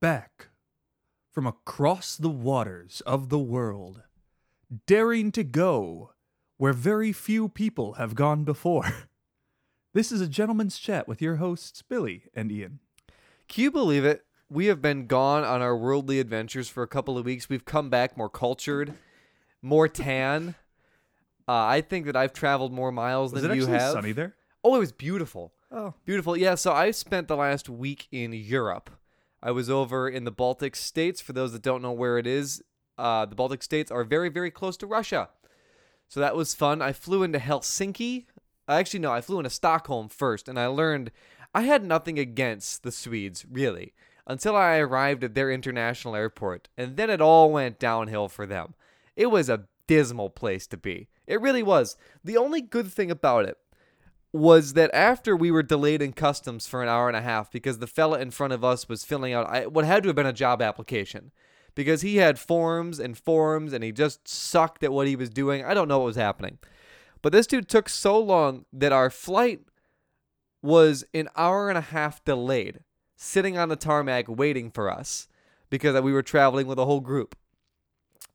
back from across the waters of the world, daring to go where very few people have gone before. This is a gentleman's chat with your hosts, Billy and Ian. Can you believe it? We have been gone on our worldly adventures for a couple of weeks. We've come back more cultured, more tan. Uh, I think that I've traveled more miles Was than it you actually have. sunny there? Oh, it was beautiful. Oh, Beautiful. Yeah, so I spent the last week in Europe. I was over in the Baltic states. For those that don't know where it is, uh, the Baltic states are very, very close to Russia. So that was fun. I flew into Helsinki. Uh, Actually, no, I flew into Stockholm first, and I learned I had nothing against the Swedes, really, until I arrived at their international airport, and then it all went downhill for them. It was a dismal place to be. It really was. The only good thing about it was that after we were delayed in customs for an hour and a half because the fella in front of us was filling out what had to have been a job application because he had forms and forms and he just sucked at what he was doing. I don't know what was happening. But this dude took so long that our flight was an hour and a half delayed, sitting on the tarmac waiting for us because we were traveling with a whole group.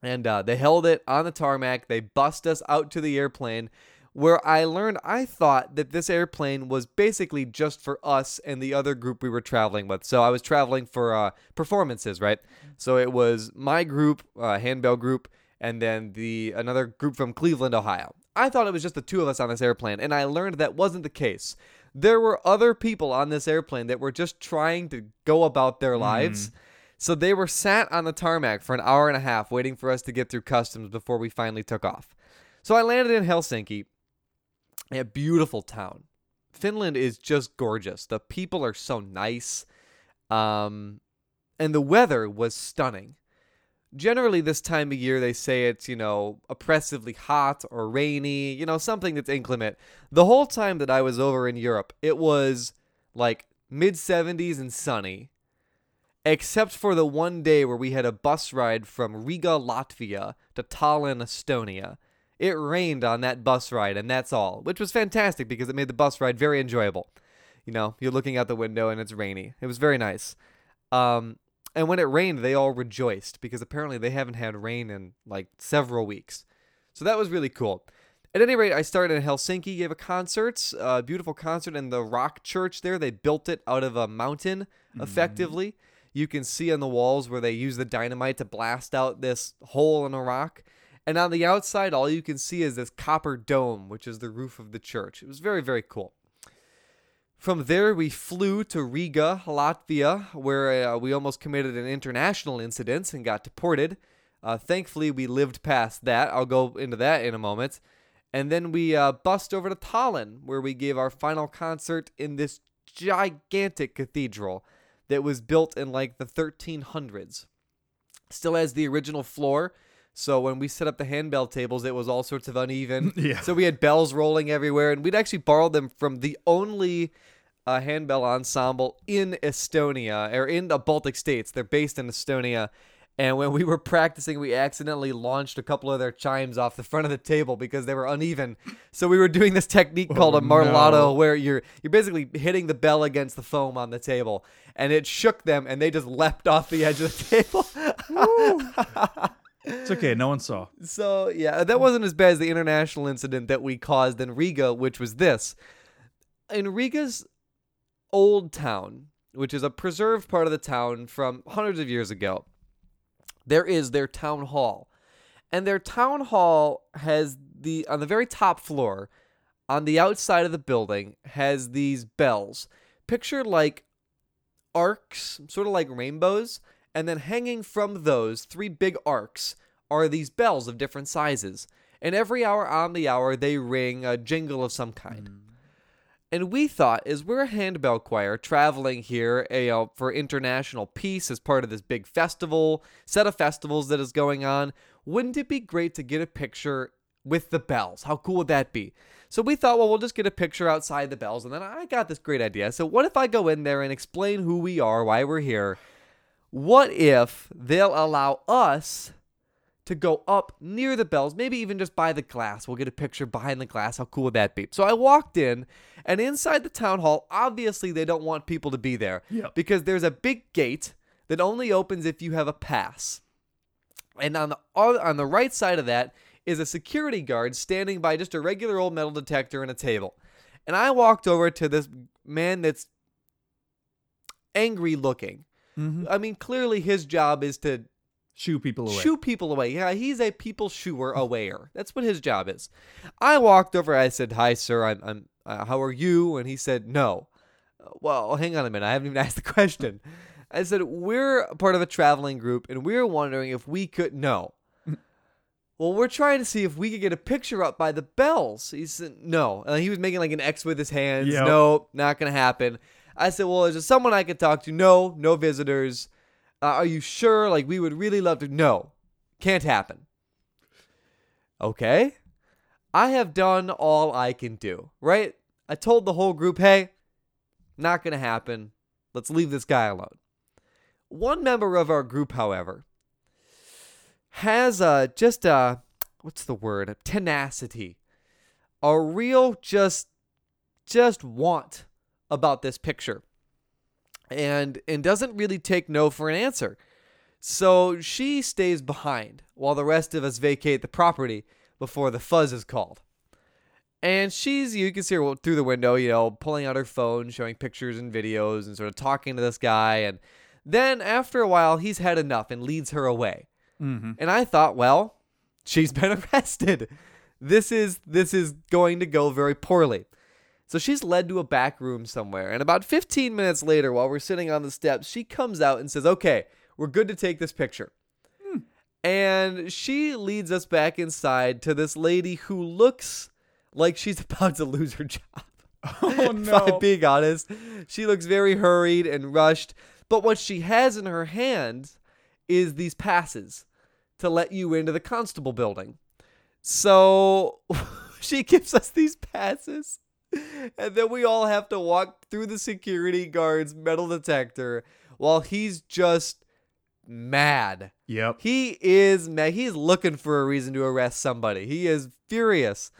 And uh, they held it on the tarmac. They bussed us out to the airplane where I learned I thought that this airplane was basically just for us and the other group we were traveling with. So I was traveling for uh, performances, right? So it was my group, uh, handbell group, and then the another group from Cleveland, Ohio. I thought it was just the two of us on this airplane, and I learned that wasn't the case. There were other people on this airplane that were just trying to go about their lives. So they were sat on the tarmac for an hour and a half waiting for us to get through customs before we finally took off. So I landed in Helsinki, a beautiful town. Finland is just gorgeous. The people are so nice. Um, and the weather was stunning. Generally, this time of year, they say it's, you know, oppressively hot or rainy, you know, something that's inclement. The whole time that I was over in Europe, it was like mid 70s and sunny, except for the one day where we had a bus ride from Riga, Latvia to Tallinn, Estonia. It rained on that bus ride, and that's all, which was fantastic because it made the bus ride very enjoyable. You know, you're looking out the window and it's rainy. It was very nice. Um, and when it rained, they all rejoiced because apparently they haven't had rain in like several weeks. So that was really cool. At any rate, I started in Helsinki, gave a concert, a beautiful concert in the rock church there. They built it out of a mountain effectively. You can see on the walls where they use the dynamite to blast out this hole in a rock. And on the outside, all you can see is this copper dome, which is the roof of the church. It was very, very cool. From there, we flew to Riga, Latvia, where uh, we almost committed an international incident and got deported. Uh, thankfully, we lived past that. I'll go into that in a moment. And then we uh, over to Tallinn, where we gave our final concert in this gigantic cathedral that was built in like the 1300s. Still has the original floor. So when we set up the handbell tables, it was all sorts of uneven. Yeah. So we had bells rolling everywhere, and we'd actually borrowed them from the only uh, handbell ensemble in Estonia or in the Baltic states. They're based in Estonia. And when we were practicing, we accidentally launched a couple of their chimes off the front of the table because they were uneven. So we were doing this technique called a martellato, no. where you're you're basically hitting the bell against the foam on the table, and it shook them, and they just leapt off the edge of the table. It's okay. No one saw. So yeah, that wasn't as bad as the international incident that we caused in Riga, which was this. In Riga's old town, which is a preserved part of the town from hundreds of years ago, there is their town hall. And their town hall has the on the very top floor, on the outside of the building, has these bells. Picture like arcs, sort of like rainbows, and then hanging from those three big arcs are these bells of different sizes. And every hour on the hour, they ring a jingle of some kind. Mm. And we thought, as we're a handbell choir traveling here you uh, know, for international peace as part of this big festival, set of festivals that is going on, wouldn't it be great to get a picture with the bells? How cool would that be? So we thought, well, we'll just get a picture outside the bells. And then I got this great idea. So, what if I go in there and explain who we are, why we're here? What if they'll allow us to go up near the bells, maybe even just by the glass. We'll get a picture behind the glass. How cool would that be? So I walked in, and inside the town hall, obviously they don't want people to be there Yep. because there's a big gate that only opens if you have a pass. And on the on the right side of that is a security guard standing by just a regular old metal detector and a table. And I walked over to this man that's angry looking. Mm-hmm. I mean, clearly his job is to Shoo people away. shoo people away. Yeah, he's a people shooer awayer. That's what his job is. I walked over. I said, "Hi, sir. I'm. I'm. Uh, how are you?" And he said, "No." Uh, Well, hang on a minute. I haven't even asked the question. I said, "We're part of a traveling group, and we're wondering if we could no." well, we're trying to see if we could get a picture up by the bells. He said, "No." Uh, he was making like an X with his hands. Yep. No, not gonna happen. I said, "Well, is there someone I could talk to?" No, no visitors. Uh, are you sure? Like, we would really love to. No, can't happen. Okay. I have done all I can do, right? I told the whole group, hey, not going to happen. Let's leave this guy alone. One member of our group, however, has uh, just a, what's the word? A tenacity. A real just, just want about this picture and and doesn't really take no for an answer. So she stays behind while the rest of us vacate the property before the fuzz is called. And she's you can see her through the window, you know, pulling out her phone, showing pictures and videos and sort of talking to this guy and then after a while he's had enough and leads her away. Mm-hmm. And I thought, well, she's been arrested. This is this is going to go very poorly. So she's led to a back room somewhere. And about 15 minutes later, while we're sitting on the steps, she comes out and says, Okay, we're good to take this picture. Hmm. And she leads us back inside to this lady who looks like she's about to lose her job. Oh if I'm being honest. She looks very hurried and rushed. But what she has in her hand is these passes to let you into the constable building. So she gives us these passes. And then we all have to walk through the security guard's metal detector while he's just mad. Yep. He is mad. He's looking for a reason to arrest somebody. He is furious.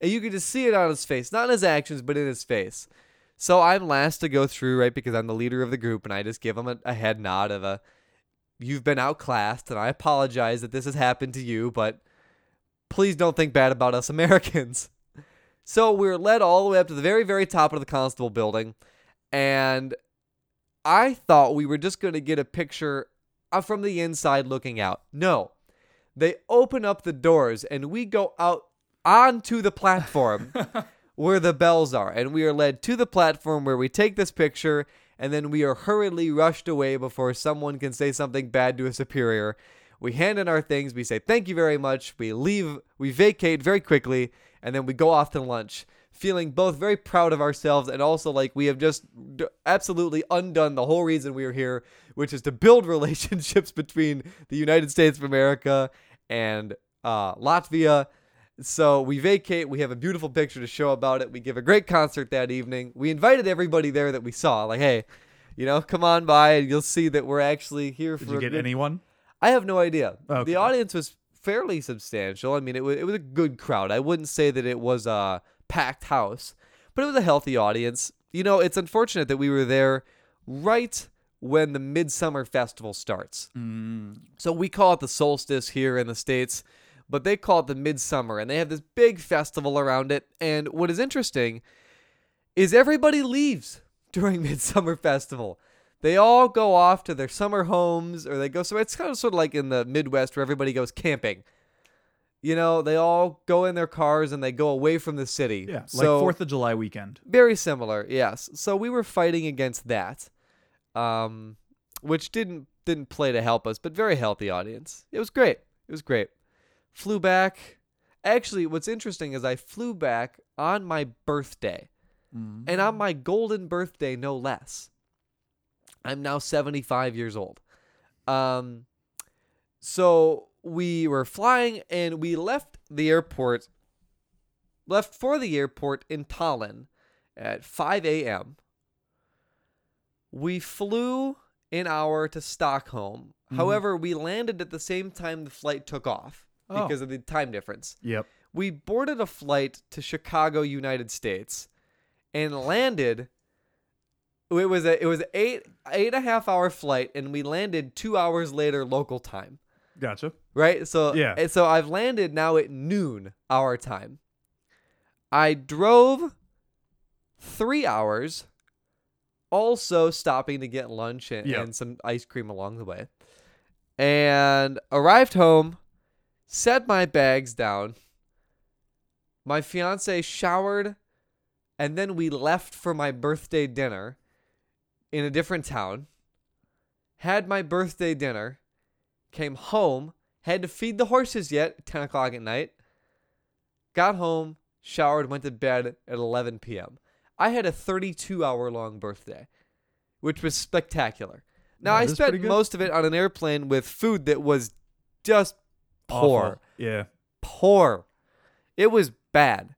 And you can just see it on his face. Not in his actions, but in his face. So I'm last to go through, right? Because I'm the leader of the group, and I just give him a, a head nod of a, you've been outclassed, and I apologize that this has happened to you, but please don't think bad about us Americans. So we're led all the way up to the very, very top of the constable building, and I thought we were just going to get a picture uh, from the inside looking out. No. They open up the doors and we go out onto the platform where the bells are. And we are led to the platform where we take this picture and then we are hurriedly rushed away before someone can say something bad to a superior. We hand in our things, we say thank you very much, we leave, we vacate very quickly, and then we go off to lunch feeling both very proud of ourselves and also like we have just d- absolutely undone the whole reason we are here, which is to build relationships between the United States of America and uh, Latvia. So we vacate. We have a beautiful picture to show about it. We give a great concert that evening. We invited everybody there that we saw. Like, hey, you know, come on by and you'll see that we're actually here Did for. you get good- anyone? I have no idea. Okay. The audience was fairly substantial. I mean, it was it was a good crowd. I wouldn't say that it was a packed house, but it was a healthy audience. You know, it's unfortunate that we were there right when the Midsummer Festival starts. Mm. So we call it the solstice here in the States, but they call it the midsummer, and they have this big festival around it. And what is interesting is everybody leaves during Midsummer Festival. They all go off to their summer homes, or they go. So it's kind of sort of like in the Midwest where everybody goes camping. You know, they all go in their cars and they go away from the city. Yeah, so, like Fourth of July weekend. very similar, yes. So we were fighting against that, um, which didn't didn't play to help us, but very healthy audience. It was great. It was great. Flew back. Actually, what's interesting is I flew back on my birthday, Mm. and on my golden birthday, no less. I'm now 75 years old. Um, so we were flying and we left the airport, left for the airport in Tallinn at 5 a.m. We flew an hour to Stockholm. Mhm. However, we landed at the same time the flight took off Oh. because of the time difference. Yep. We boarded a flight to Chicago, United States, and landed it was a it was eight eight and a half hour flight, and we landed two hours later local time. Gotcha. Right. So Yeah. and So I've landed now at noon our time. I drove three hours, also stopping to get lunch and, Yep. and some ice cream along the way, and arrived home, set my bags down. My fiance showered, and then we left for my birthday dinner in a different town. Had my birthday dinner, came home, had to feed the horses yet, 10 o'clock at night. Got home, showered, went to bed at 11 p.m. I had a 32 hour long birthday, which was spectacular. Now, I spent most of it on an airplane with food that was just poor Awful. Yeah. poor. It was bad.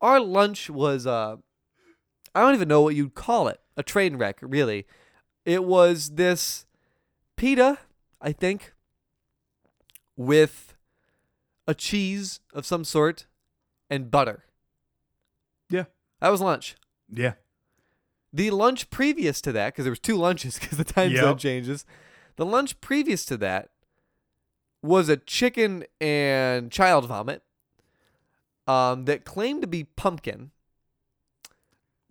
Our lunch was uh I don't even know what you'd call it. A train wreck, really. It was this pita, I think, with a cheese of some sort and butter. Yeah. That was lunch. Yeah. The lunch previous to that, because there was two lunches because the time zone changes. The lunch previous to that was a chicken and child vomit um, that claimed to be pumpkin.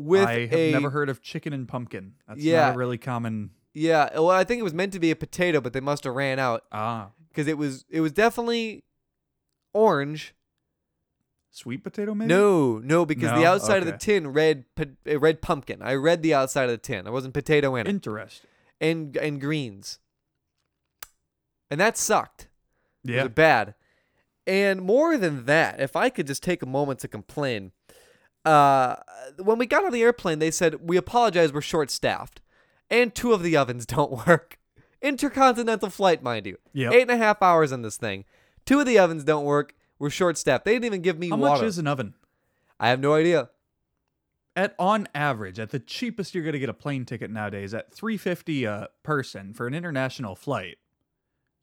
With I have a never heard of chicken and pumpkin. That's Yeah. not a really common. yeah, well, I think it was meant to be a potato, but they must have ran out Ah, because it was it was definitely orange. sweet potato maybe. No, no, because the No? outside of the tin read read pumpkin. I read the outside of the tin. It wasn't potato in it. Interesting. and and greens. And that sucked. Yeah. was bad. And more than that, if I could just take a moment to complain, uh, when we got on the airplane, they said we apologize, we're short staffed, and two of the ovens don't work. Intercontinental flight, mind you, Yep. eight and a half hours on this thing. Two of the ovens don't work. We're short staffed. They didn't even give me How water. much is an oven? I have no idea. At on average, at the cheapest you're gonna get a plane ticket nowadays, at three fifty a person for an international flight,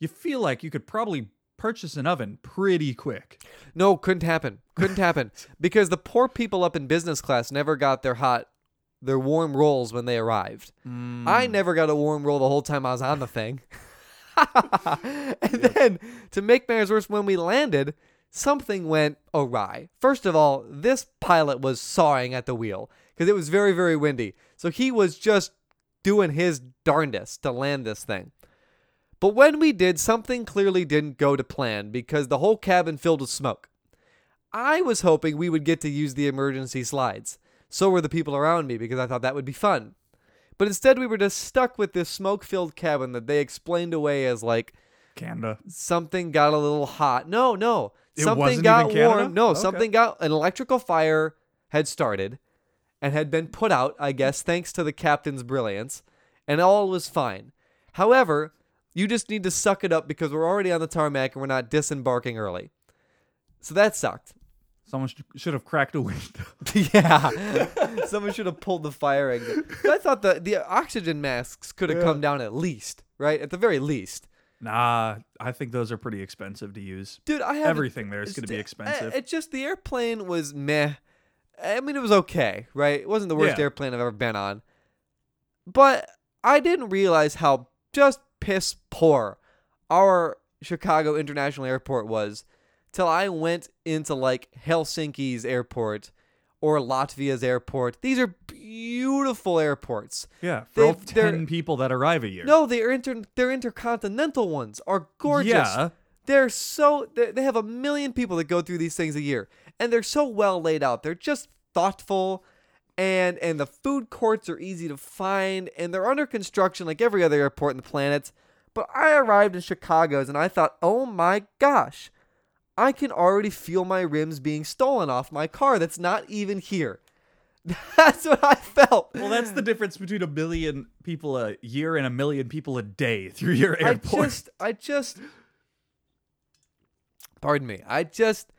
you feel like you could probably purchase an oven pretty quick. No, couldn't happen. Couldn't happen because the poor people up in business class never got their hot, their warm rolls when they arrived. I Hmm. never got a warm roll the whole time I was on the thing. and then to make matters worse, when we landed, something went awry. First of all, this pilot was sawing at the wheel because it was very, very windy. So he was just doing his darndest to land this thing. But when we did, something clearly didn't go to plan because the whole cabin filled with smoke. I was hoping we would get to use the emergency slides. So were the people around me because I thought that would be fun. But instead, we were just stuck with this smoke filled cabin that they explained away as like Canada. something got a little hot. No, no. It something wasn't got warm. No, Okay. something got an electrical fire had started and had been put out, I guess, thanks to the captain's brilliance, and all was fine. However, you just need to suck it up because we're already on the tarmac and we're not disembarking early. So that sucked. Someone sh- should have cracked a window. yeah. Someone should have pulled the fire exit. I thought the, the oxygen masks could have Yeah. come down at least, right? At the very least. nah, I think those are pretty expensive to use. Dude, I have Everything there is going to be expensive. uh, It just the airplane was meh. I mean, it was okay, right? It wasn't the worst Yeah. airplane I've ever been on, but I didn't realize how just piss poor our Chicago International Airport was till I went into like Helsinki's airport or Latvia's airport. These are beautiful airports. yeah, for they're- 10 people that arrive a year. No, they're inter they're intercontinental ones are gorgeous. Yeah. They're so they they have a million people that go through these things a year, and they're so well laid out. They're just thoughtful, and and the food courts are easy to find, and they're under construction like every other airport on the planet. But I arrived in Chicago's, and I thought, oh my gosh, I can already feel my rims being stolen off my car. That's not even here. That's what I felt. Well, that's the difference between a million people a year and a million people a day through your airport. I just, I just, pardon me. I just,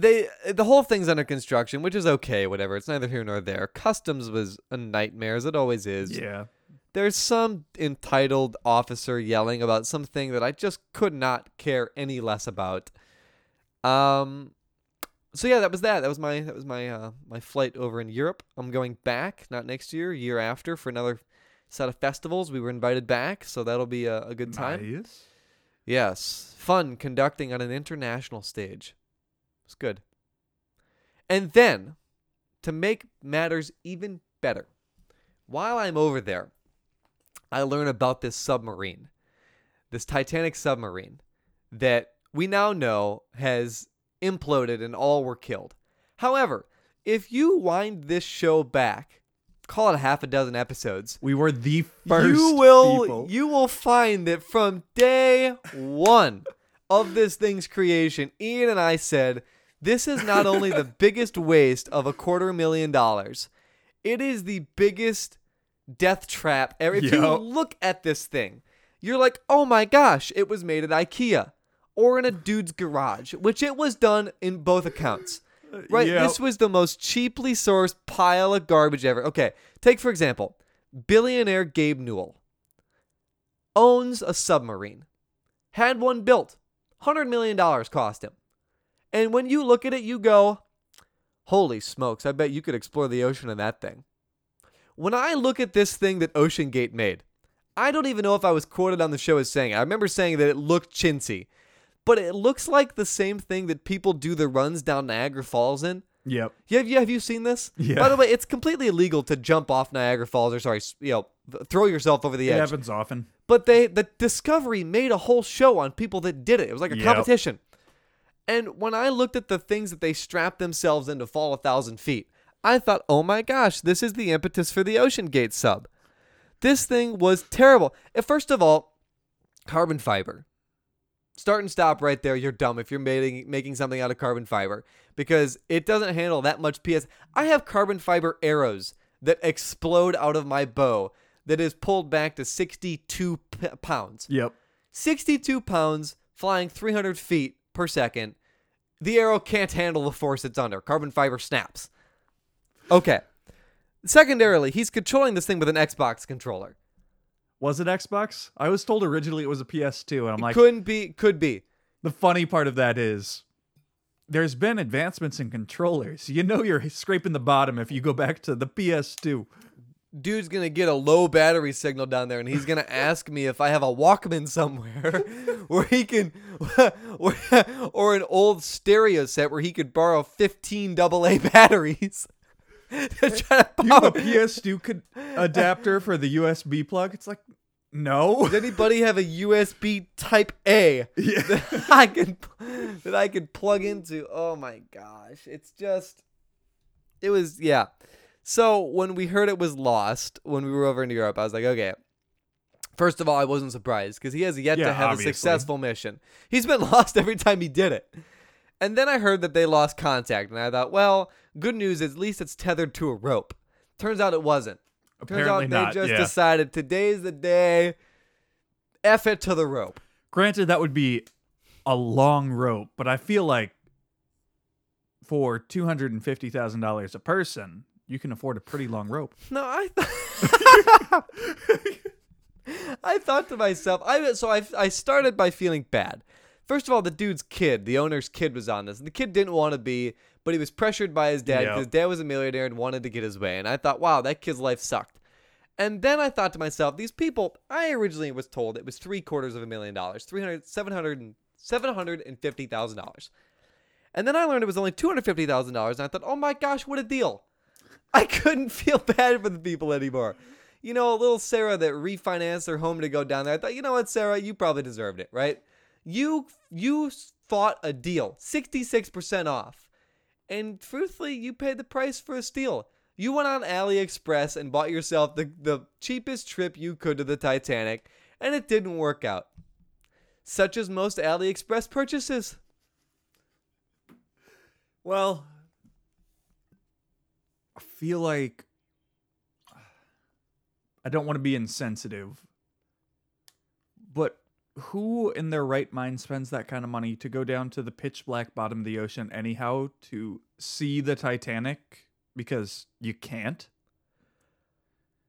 they, the whole thing's under construction, which is okay, whatever. It's neither here nor there. Customs was a nightmare, as it always is. yeah. There's some entitled officer yelling about something that I just could not care any less about. Um, so yeah, that was that. That was my that was my uh, my flight over in Europe. I'm going back, not next year, year after, for another set of festivals. We were invited back, so that'll be a, a good time. Nice. Yes, fun conducting on an international stage. It's good. And then, to make matters even better, while I'm over there, I learn about this submarine, this Titanic submarine that we now know has imploded and all were killed. However, if you wind this show back, call it a half a dozen episodes, We were the first you will people. you will find that from day one of this thing's creation, Ian and I said this is not only the biggest waste of a quarter million dollars, it is the biggest death trap. ever. If you look at this thing, you're like, oh my gosh, it was made at IKEA or in a dude's garage, which it was done in both accounts. Uh, right? Yep. This was the most cheaply sourced pile of garbage ever. Okay, take for example, billionaire Gabe Newell owns a submarine, had one built, $100 million cost him. And when you look at it, you go, holy smokes, I bet you could explore the ocean in that thing. When I look at this thing that Ocean Gate made, I don't even know if I was quoted on the show as saying it. I remember saying that it looked chintzy, but it looks like the same thing that people do the runs down Niagara Falls in. Yep. Yeah, have you, have you seen this? Yeah. By the way, it's completely illegal to jump off Niagara Falls or sorry, you know, throw yourself over the edge. It happens often. But they the Discovery made a whole show on people that did it. It was like a Yep. competition. And when I looked at the things that they strapped themselves in to fall a thousand feet, I thought, oh my gosh, this is the impetus for the Ocean Gate sub. This thing was terrible. First of all, carbon fiber. Start and stop right there. You're dumb if you're making making something out of carbon fiber because it doesn't handle that much PS. I have carbon fiber arrows that explode out of my bow that is pulled back to 62 p- pounds. Yep. 62 pounds, flying 300 feet per second. The arrow can't handle the force it's under. Carbon fiber snaps. Okay. Secondarily, he's controlling this thing with an Xbox controller. Was it Xbox? I was told originally it was a PS2, and I'm like, Couldn't be, could be. the funny part of that is there's been advancements in controllers. You know you're scraping the bottom if you go back to the PS2. Dude's gonna get a low battery signal down there, and he's gonna ask me if I have a Walkman somewhere where he can, or, an old stereo set where he could borrow 15 AA batteries. to try to You have a PS2 could, adapter for the USB plug? It's like, no. Does anybody have a USB Type A Yeah. that I can that I could plug into? Oh my gosh, it's just it was yeah. So when we heard it was lost when we were over in Europe, I was like, okay. First of all, I wasn't surprised because he has yet to have obviously. a successful mission. He's been lost every time he did it. And then I heard that they lost contact, and I thought, well, good news is at least it's tethered to a rope. Turns out it wasn't. Turns Apparently out they not. just yeah. decided today's the day. F it to the rope. Granted, that would be a long rope, but I feel like for two hundred and fifty thousand dollars a person, you can afford a pretty long rope. No, I th- I thought to myself, I so I I started by feeling bad. First of all, the dude's kid, the owner's kid, was on this. and The kid didn't want to be, but he was pressured by his dad Yep. because dad was a millionaire and wanted to get his way. And I thought, wow, that kid's life sucked. And then I thought to myself, these people, I originally was told it was three quarters of a million dollars, 300, 700, and- $750,000. And then I learned it was only $250,000. And I thought, oh my gosh, what a deal. I couldn't feel bad for the people anymore. You know, a little Sarah that refinanced her home to go down there. I thought, you know what, Sarah, you probably deserved it, right? You you fought a deal, 66% off. And truthfully, you paid the price for a steal. You went on AliExpress and bought yourself the, the cheapest trip you could to the Titanic, and it didn't work out. Such as most AliExpress purchases. Well, I feel like I don't want to be insensitive, but who in their right mind spends that kind of money to go down to the pitch black bottom of the ocean anyhow to see the Titanic because you can't?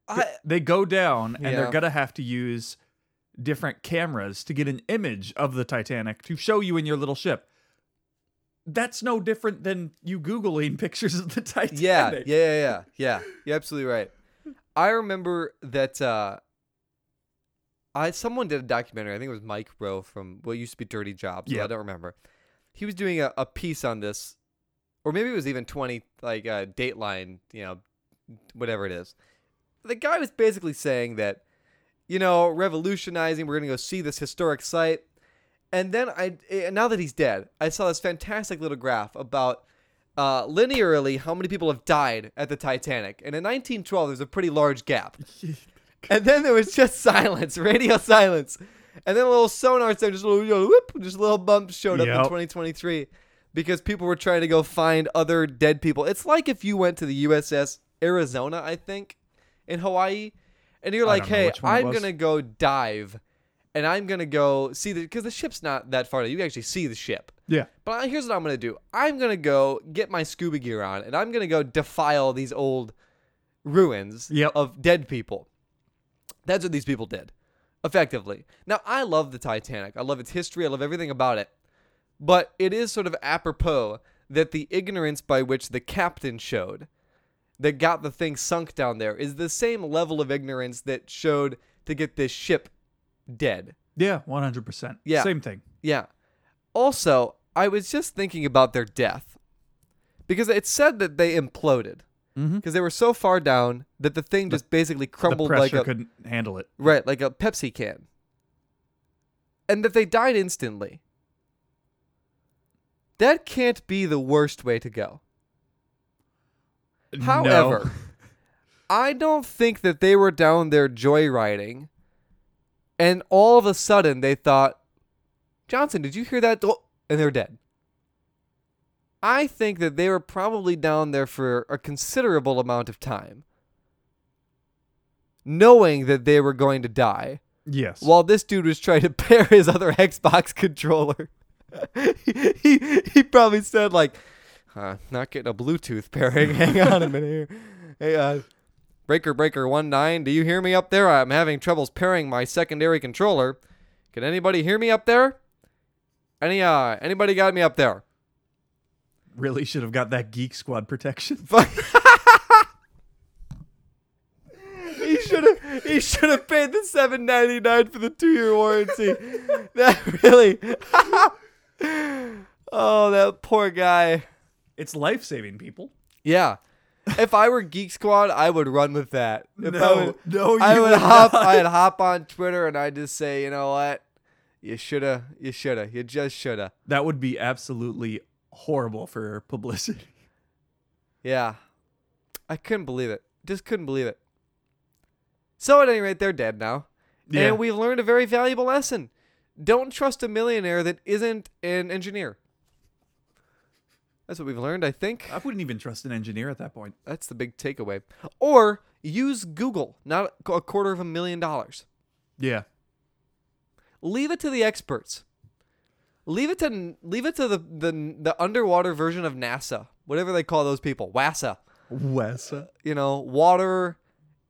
I, they go down and Yeah. they're gonna have to use different cameras to get an image of the Titanic to show you in your little ship. That's no different than you googling pictures of the Titanic. Yeah, yeah, yeah, yeah, yeah. You're absolutely right. I remember that uh, I someone did a documentary. I think it was Mike Rowe from what used to be Dirty Jobs. Yeah. Yeah. I don't remember. He was doing a, a piece on this, or maybe it was even twenty like uh, Dateline. You know, whatever it is. The guy was basically saying that, you know, revolutionizing. We're gonna go see this historic site. And then I, eh, now that he's dead, I saw this fantastic little graph about uh, linearly how many people have died at the Titanic. And in 1912, there's a pretty large gap. and then there was just silence, radio silence. And then a little sonar sound, just a little, whoop, just a little bump showed up in 2023 because people were trying to go find other dead people. It's like if you went to the USS Arizona, I think, in Hawaii, and you're I like, hey, which one it I'm going to go dive and I'm going to go see the, because the ship's not that far. You can actually see the ship. Yeah. But I- here's what I'm gonna do. I'm gonna go get my scuba gear on, and I'm gonna go defile these old ruins Yep. of dead people. That's what these people did, effectively. Now I love the Titanic. I love its history. I love everything about it. But it is sort of apropos that the ignorance by which the captain showed that got the thing sunk down there is the same level of ignorance that showed to get this ship dead. Yeah, 100%. Yeah. Same thing. Yeah. Also, I was just thinking about their death because it said that they imploded Mhm. because they were so far down that the thing just basically crumbled pressure like a couldn't handle it. right, like a Pepsi can, and that they died instantly. That can't be the worst way to go. However, No. I don't think that they were down there joyriding, and all of a sudden they thought, Johnson, did you hear that? Oh, And they're dead. I think that they were probably down there for a considerable amount of time, knowing that they were going to die, Yes. while this dude was trying to pair his other Xbox controller. he, he he probably said like, uh, "Not getting a Bluetooth pairing. Hang on a minute here. Hey, uh, breaker breaker one nine. Do you hear me up there? I'm having troubles pairing my secondary controller. Can anybody hear me up there? Any uh anybody got me up there? really should have got that Geek Squad protection. he should have he should have paid the seven ninety nine for the two year warranty. that really. oh, that poor guy. It's life saving, people. Yeah. If I were Geek Squad, I would run with that. If I No, would, no, I you would would hop. not. I'd hop on Twitter and I'd just say, you know what, you shoulda, you shoulda, you just shoulda. That would be absolutely horrible for publicity. Yeah. I couldn't believe it. Just couldn't believe it. So at any rate, they're dead now. Yeah. And we've learned a very valuable lesson. Don't trust a millionaire that isn't an engineer. That's what we've learned, I think. I wouldn't even trust an engineer at that point. That's the big takeaway. Or use Google, not a quarter of a million dollars. Yeah. Leave it to the experts. Leave it to leave it to the the, the underwater version of NASA, whatever they call those people, WASA. Wes. You know, water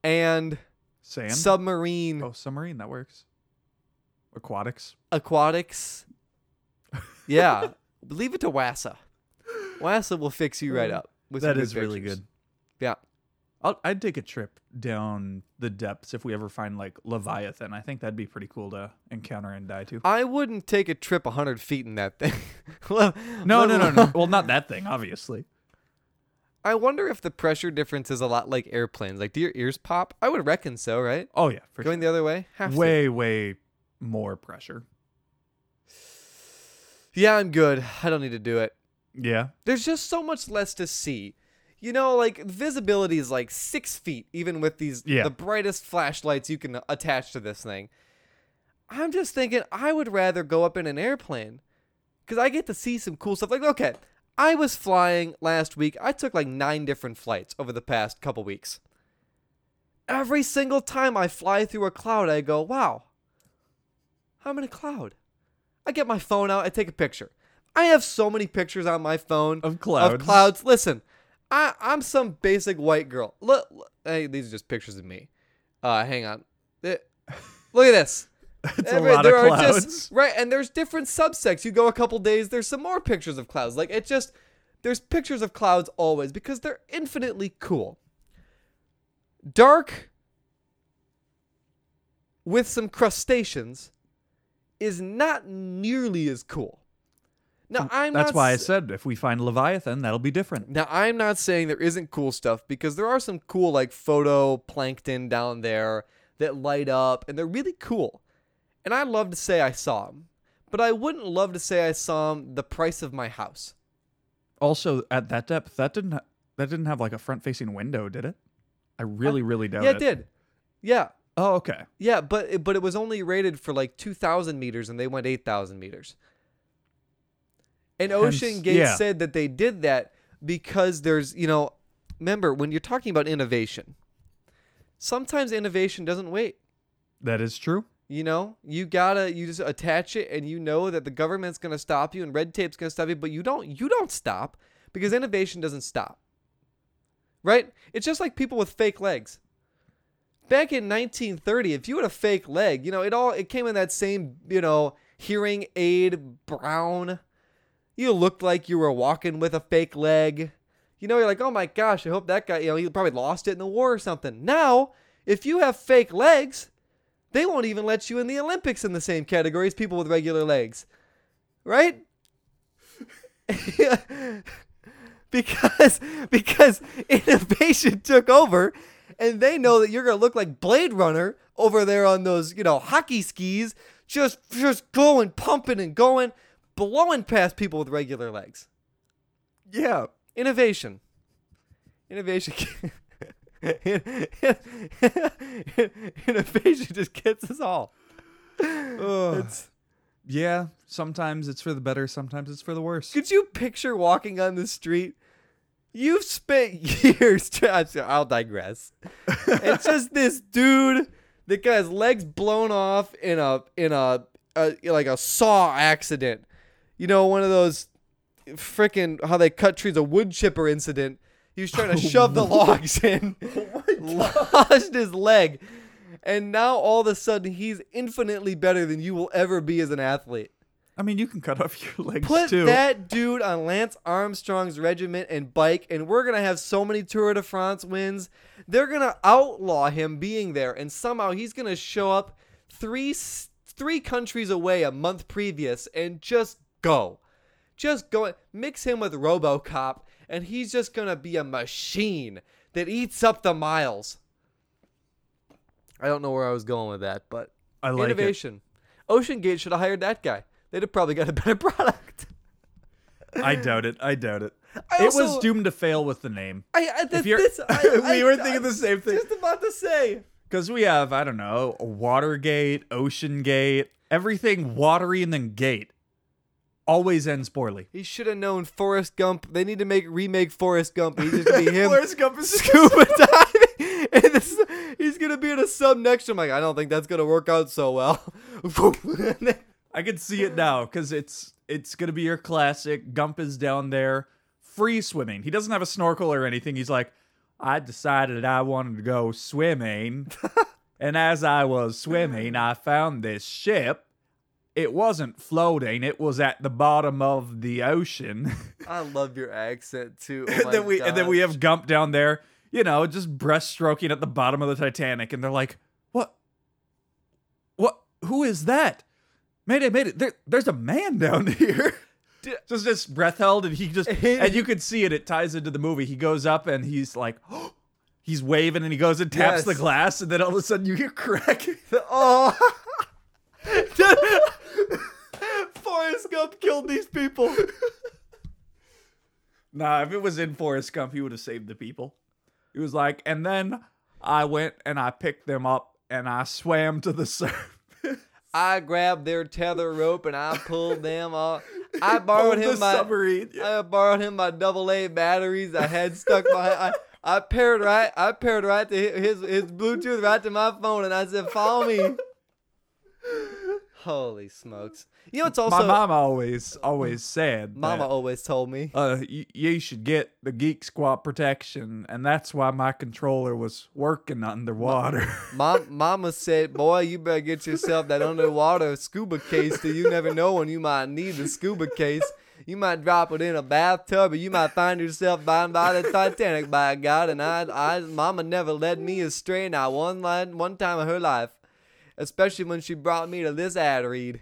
and Sand. submarine oh, submarine. That works. Aquatics. aquatics. Yeah, leave it to WASA. WASA will fix you right up. With That really good. Yeah. I'll, I'd take a trip down the depths if we ever find like Leviathan. I think that'd be pretty cool to encounter and die to. I wouldn't take a trip 100 feet in that thing. No, no, no, no. Well, not that thing, obviously. I wonder if the pressure difference is a lot like airplanes. Like, do your ears pop? I would reckon so, right? Oh yeah, for Going the other way? Have sure. to. Way, way more pressure. Yeah, I'm good. I don't need to do it. Yeah. There's just so much less to see. You know, like visibility is like six feet, even with these Yeah. the brightest flashlights you can attach to this thing. I'm just thinking I would rather go up in an airplane because I get to see some cool stuff. Like, okay, I was flying last week. I took like nine different flights over the past couple weeks. Every single time I fly through a cloud, I go, wow, I'm in a cloud. I get my phone out, I take a picture. I have so many pictures on my phone Of clouds. Of clouds. Listen, I I'm some basic white girl. Look, look- hey, these are just pictures of me. Uh, hang on. Eh, Look at this. It's a lot there of are clouds. just right, and there's different subsects. You go a couple days, there's some more pictures of clouds. Like it just there's pictures of clouds always because they're infinitely cool. Dark with some crustaceans is not nearly as cool. Now I'm That's why I s- said if we find Leviathan, that'll be different. now I'm not saying there isn't cool stuff because there are some cool like phytoplankton down there that light up and they're really cool. And I'd love to say I saw them, but I wouldn't love to say I saw them the price of my house. Also, at that depth, that didn't ha- that didn't have like a front-facing window, did it? I really, really doubt yeah, it. it did. Yeah, Oh, okay. yeah, but but it was only rated for like 2,000 meters and they went 8,000 meters. And Hence- Ocean Gate yeah. said that they did that because there's, you know, remember when you're talking about innovation, sometimes innovation doesn't wait. That is true. You know, you gotta you just attach it, and you know that the government's gonna stop you, and red tape's gonna stop you, but you don't you don't stop because innovation doesn't stop. Right? It's just like people with fake legs. Back in 1930, if you had a fake leg, you know it all it came in that same you know hearing aid brown. You looked like you were walking with a fake leg. You know, you're like, oh my gosh, I hope that guy, you know, he probably lost it in the war or something. Now, if you have fake legs, they won't even let you in the Olympics in the same category as people with regular legs. Right? because because innovation took over and they know that you're going to look like Blade Runner over there on those, you know, hockey skis, just just going pumping and going, blowing past people with regular legs. Yeah. Innovation. Innovation. Innovation just gets us all. It's, Yeah. Sometimes it's for the better. Sometimes it's for the worse. could you picture walking on the street? You've spent years. Trying, I'll digress. it's just this dude that got his legs blown off in a in a, a like a saw accident. You know, one of those freaking how they cut trees, a wood chipper incident. He was trying to shove the logs in, oh lost his leg, and now all of a sudden he's infinitely better than you will ever be as an athlete. I mean, you can cut off your legs Put too. that dude on Lance Armstrong's regiment and bike, and we're gonna have so many Tour de France wins. They're gonna outlaw him being there, and somehow he's gonna show up three three countries away a month previous and just go, just go. Mix him with RoboCop, and he's just gonna be a machine that eats up the miles. I don't know where I was going with that, but I like it. innovation. Ocean Gate should have hired that guy. They'd have probably got a better product. I doubt it. I doubt it. I it was doomed to fail with the name. I, I you're- this, I, We were thinking the same thing. Just about to say. Because we have, I don't know, Watergate, Ocean Gate, everything watery and then gate always ends poorly. He should have known Forrest Gump. They need to make remake Forrest Gump. He's just gonna be him Forrest Gump is scuba diving, and this, he's gonna be in a sub next to him. Like I don't think that's gonna work out so well. I can see it now because it's it's gonna be your classic. Gump is down there, free swimming. He doesn't have a snorkel or anything. He's like, I decided I wanted to go swimming, and as I was swimming, I found this ship. It wasn't floating; it was at the bottom of the ocean. I love your accent too. Oh and then we and then we have Gump down there, you know, just breaststroking at the bottom of the Titanic, and they're like, "What? What? Who is that? Made Mayday, mayday! There, there's a man down here." Just just breath held, and he just and you can see it. It ties into the movie. He goes up and he's like, he's waving, and he goes and taps the glass, and then all of a sudden you hear cracking. Oh. Forrest Gump killed these people. Nah, if it was in Forrest Gump, he would have saved the people. He was like, and then I went and I picked them up and I swam to the surface. I grabbed their tether rope and I pulled them off. I borrowed him my submarine. I borrowed him my double A batteries. I had stuck my I, I paired right I paired right to his his Bluetooth right to my phone and I said, "Follow me." Holy smokes! You know it's also My mom always always said Mama that, always told me. uh, y- you should get the Geek Squad protection, and that's why my controller was working underwater. Mom, Mama said, "Boy, you better get yourself that underwater scuba case. That you never know when you might need the scuba case. You might drop it in a bathtub, or you might find yourself down by the Titanic. By God, and I, I, Mama never led me astray not one line, one time of her life, especially when she brought me to this ad read."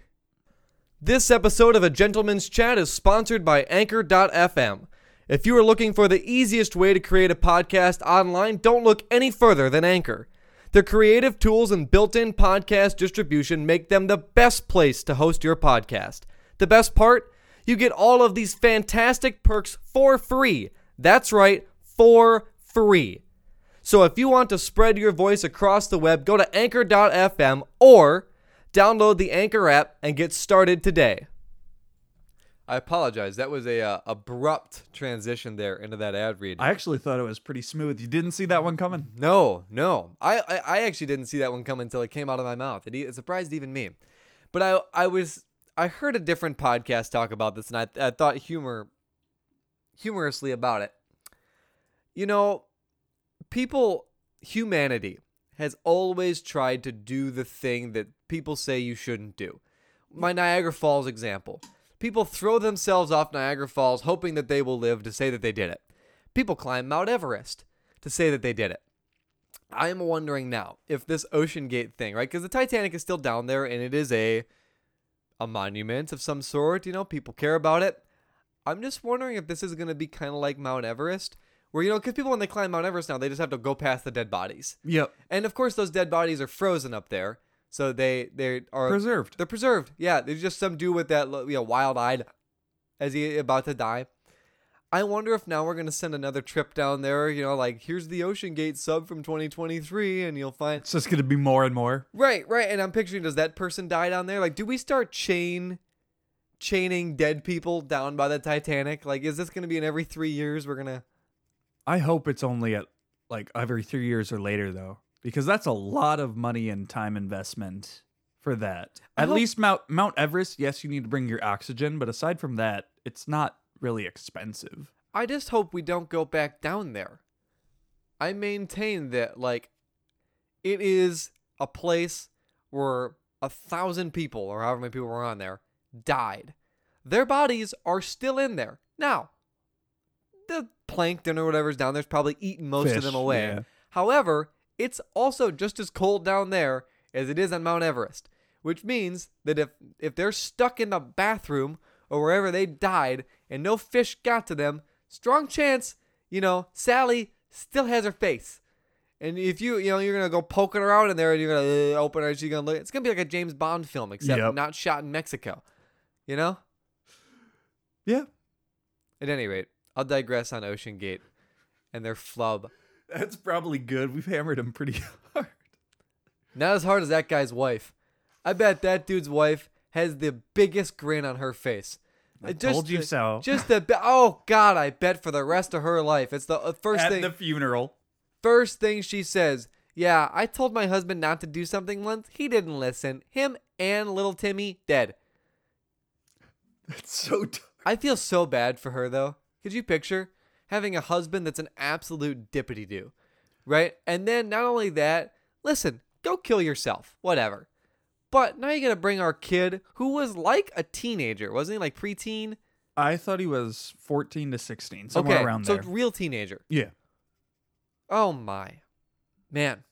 This episode of A Gentleman's Chat is sponsored by Anchor.fm. If you are looking for the easiest way to create a podcast online, don't look any further than Anchor. Their creative tools and built in podcast distribution make them the best place to host your podcast. The best part? You get all of these fantastic perks for free. That's right, for free. So if you want to spread your voice across the web, go to anchor.fm or download the Anchor app and get started today. I apologize. That was a uh, abrupt transition there into that ad read. I actually thought it was pretty smooth. You didn't see that one coming. No, no. I, I, I actually didn't see that one coming until it came out of my mouth. It, it surprised even me. But I I was I heard a different podcast talk about this, and I, I thought humor humorously about it. You know, people, humanity has always tried to do the thing that people say you shouldn't do. My Niagara Falls example. People throw themselves off Niagara Falls hoping that they will live to say that they did it. People climb Mount Everest to say that they did it. I am wondering now if this OceanGate thing, right? Because the Titanic is still down there and it is a a monument of some sort. You know, people care about it. I'm just wondering if this is going to be kind of like Mount Everest, where you know, because people when they climb Mount Everest now, they just have to go past the dead bodies, Yep. and of course those dead bodies are frozen up there, so they they are Preserved. they're preserved. Yeah, there's just some dude with that you know wild eyed as he about to die. I wonder if now we're gonna send another trip down there. You know, like here's the OceanGate sub from 2023, and you'll find It's just gonna be more and more. right, right. And I'm picturing does that person die down there? Like, do we start chain chaining dead people down by the Titanic? Like, is this gonna be in every three years? We're gonna I hope it's only at like every three years or later though, because that's a lot of money and time investment for that. I At hope- least Mount Mount Everest, yes, you need to bring your oxygen, but aside from that, it's not really expensive. I just hope we don't go back down there. I maintain that like it is a place where a thousand people or however many people were on there died. Their bodies are still in there. Now, the plankton or whatever's down there's probably eaten most of them away. yeah. However, it's also just as cold down there as it is on Mount Everest, which means that if if they're stuck in the bathroom or wherever they died and no fish got to them, strong chance, you know, Sally still has her face. And if you, you know, you're gonna go poking around in there and you're gonna uh, open her, she's gonna look. It's gonna be like a James Bond film, except Yep. not shot in Mexico. You know. Yeah. At any rate, I'll digress on OceanGate and their flub. That's probably good. We've hammered him pretty hard. Not as hard as that guy's wife. I bet that dude's wife has the biggest grin on her face. I just told you the- so. Just the oh god, I bet for the rest of her life. It's the uh, first At thing. the funeral. first thing she says. Yeah, I told my husband not to do something once. He didn't listen. Him and little Timmy dead. That's so I feel so bad for her though. Could you picture having a husband that's an absolute dippity do, right? And then not only that, listen, go kill yourself, whatever. But now you gotta bring our kid, who was like a teenager, wasn't he? Like preteen. I thought he was 14 to 16, somewhere okay, around so there. So real teenager. yeah. Oh my, man,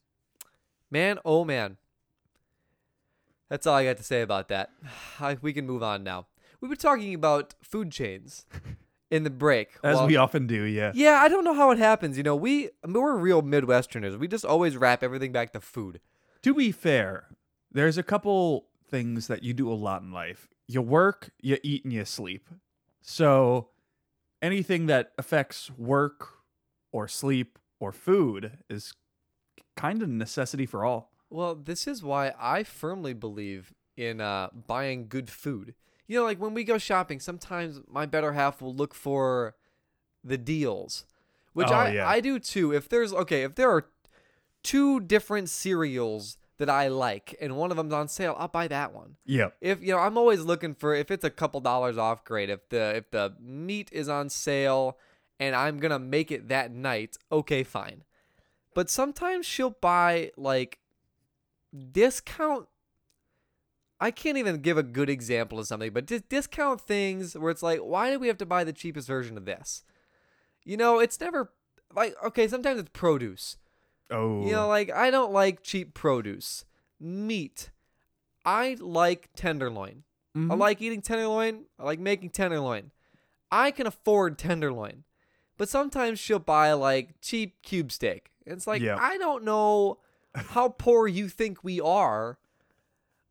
man, oh man. That's all I got to say about that. I, we can move on now. We were talking about food chains in the break. As while- we often do, yeah. Yeah, I don't know how it happens. You know, we I mean, we're real Midwesterners. We just always wrap everything back to food. To be fair, there's a couple things that you do a lot in life. You work, you eat, and you sleep. So anything that affects work or sleep or food is kind of necessity for all. Well, this is why I firmly believe in uh, buying good food. You know, like when we go shopping, sometimes my better half will look for the deals, which Oh, I, yeah. I do too. If there's okay, if there are two different cereals that I like and one of them's on sale, I'll buy that one. Yep. If you know, I'm always looking for if it's a couple dollars off, great. If the if the meat is on sale and I'm gonna make it that night, okay, fine. But sometimes she'll buy like discount. I can't even give a good example of something, but just discount things where it's like, why do we have to buy the cheapest version of this? You know, it's never like okay. Sometimes it's produce. Oh. You know, like I don't like cheap produce. Meat. I like tenderloin. I Mhm. like eating tenderloin. I like making tenderloin. I can afford tenderloin. But sometimes she'll buy like cheap cube steak. It's like Yeah. I don't know how poor you think we are,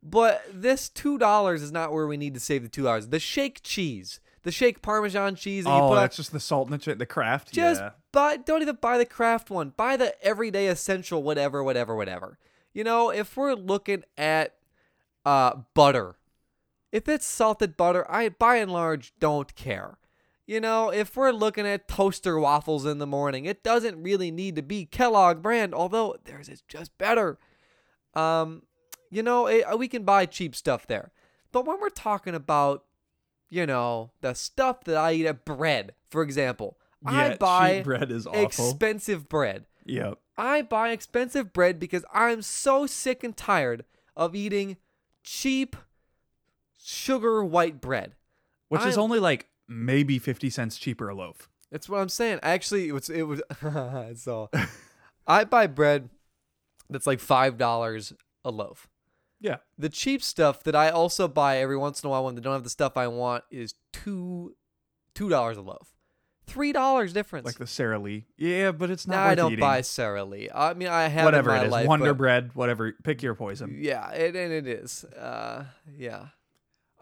but this two dollars is not where we need to save the two dollars. The shake cheese, the shake Parmesan cheese that you Oh, put on- that's just the salt and the, the Kraft. just yeah. buy don't even buy the Kraft one. Buy the everyday essential whatever whatever whatever. You know, if we're looking at uh butter, if it's salted butter, I by and large don't care. You know, if we're looking at toaster waffles in the morning, it doesn't really need to be Kellogg brand, although theirs is just better. Um, you know, it, we can buy cheap stuff there. But when we're talking about, you know, the stuff that I eat at bread, for example, yeah, I buy cheap bread is awful. expensive bread. yep. I buy expensive bread because I'm so sick and tired of eating cheap sugar white bread. Which is only like maybe 50 cents cheaper a loaf. That's what I'm saying. Actually, it was it was so I buy bread that's like five dollars a loaf. Yeah. The cheap stuff that I also buy every once in a while when they don't have the stuff I want is two two dollars a loaf. Three dollars difference. Like the Sara Lee. Yeah, but it's not I don't eating. buy Sara Lee. I mean, I have whatever in my it is. life, Wonder bread, whatever. Pick your poison. Yeah, it, and it is. Uh, yeah.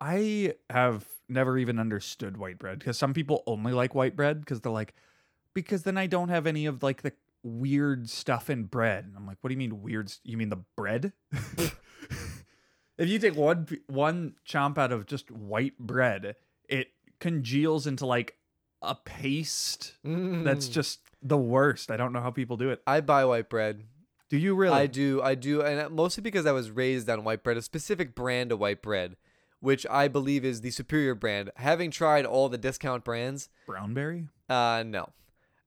I have never even understood white bread because some people only like white bread because they're like, because then I don't have any of like the weird stuff in bread. And I'm like, what do you mean weird? You mean the bread? if you take one one chomp out of just white bread, it congeals into like a paste that's Mm. just the worst. I don't know how people do it. I buy white bread. Do you really? I do. I do, and mostly because I was raised on white bread, a specific brand of white bread, which I believe is the superior brand. Having tried all the discount brands, Brownberry? uh, no,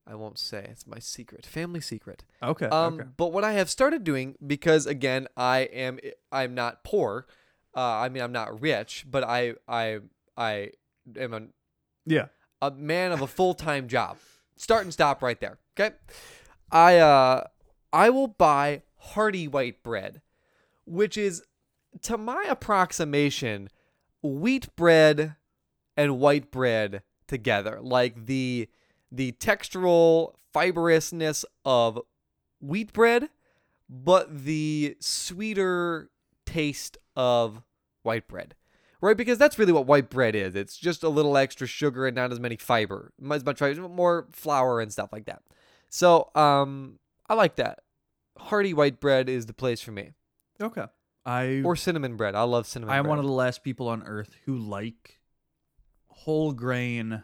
I won't say. It's my secret, family secret. Okay. Um, okay. but what I have started doing because again, I am I'm not poor. Uh, I mean, I'm not rich, but I I I am a Yeah. a man of a full time job. Start and stop right there. Okay. I uh I will buy hearty white bread, which is to my approximation wheat bread and white bread together. Like the the textural fibrousness of wheat bread, but the sweeter taste of white bread right? Because that's really what white bread is. It's just a little extra sugar and not as many fiber, as much fiber, more flour and stuff like that. So, um, I like that. Hearty white bread is the place for me, Okay. I or cinnamon bread. I love cinnamon. I am bread. one of the last people on earth who like whole grain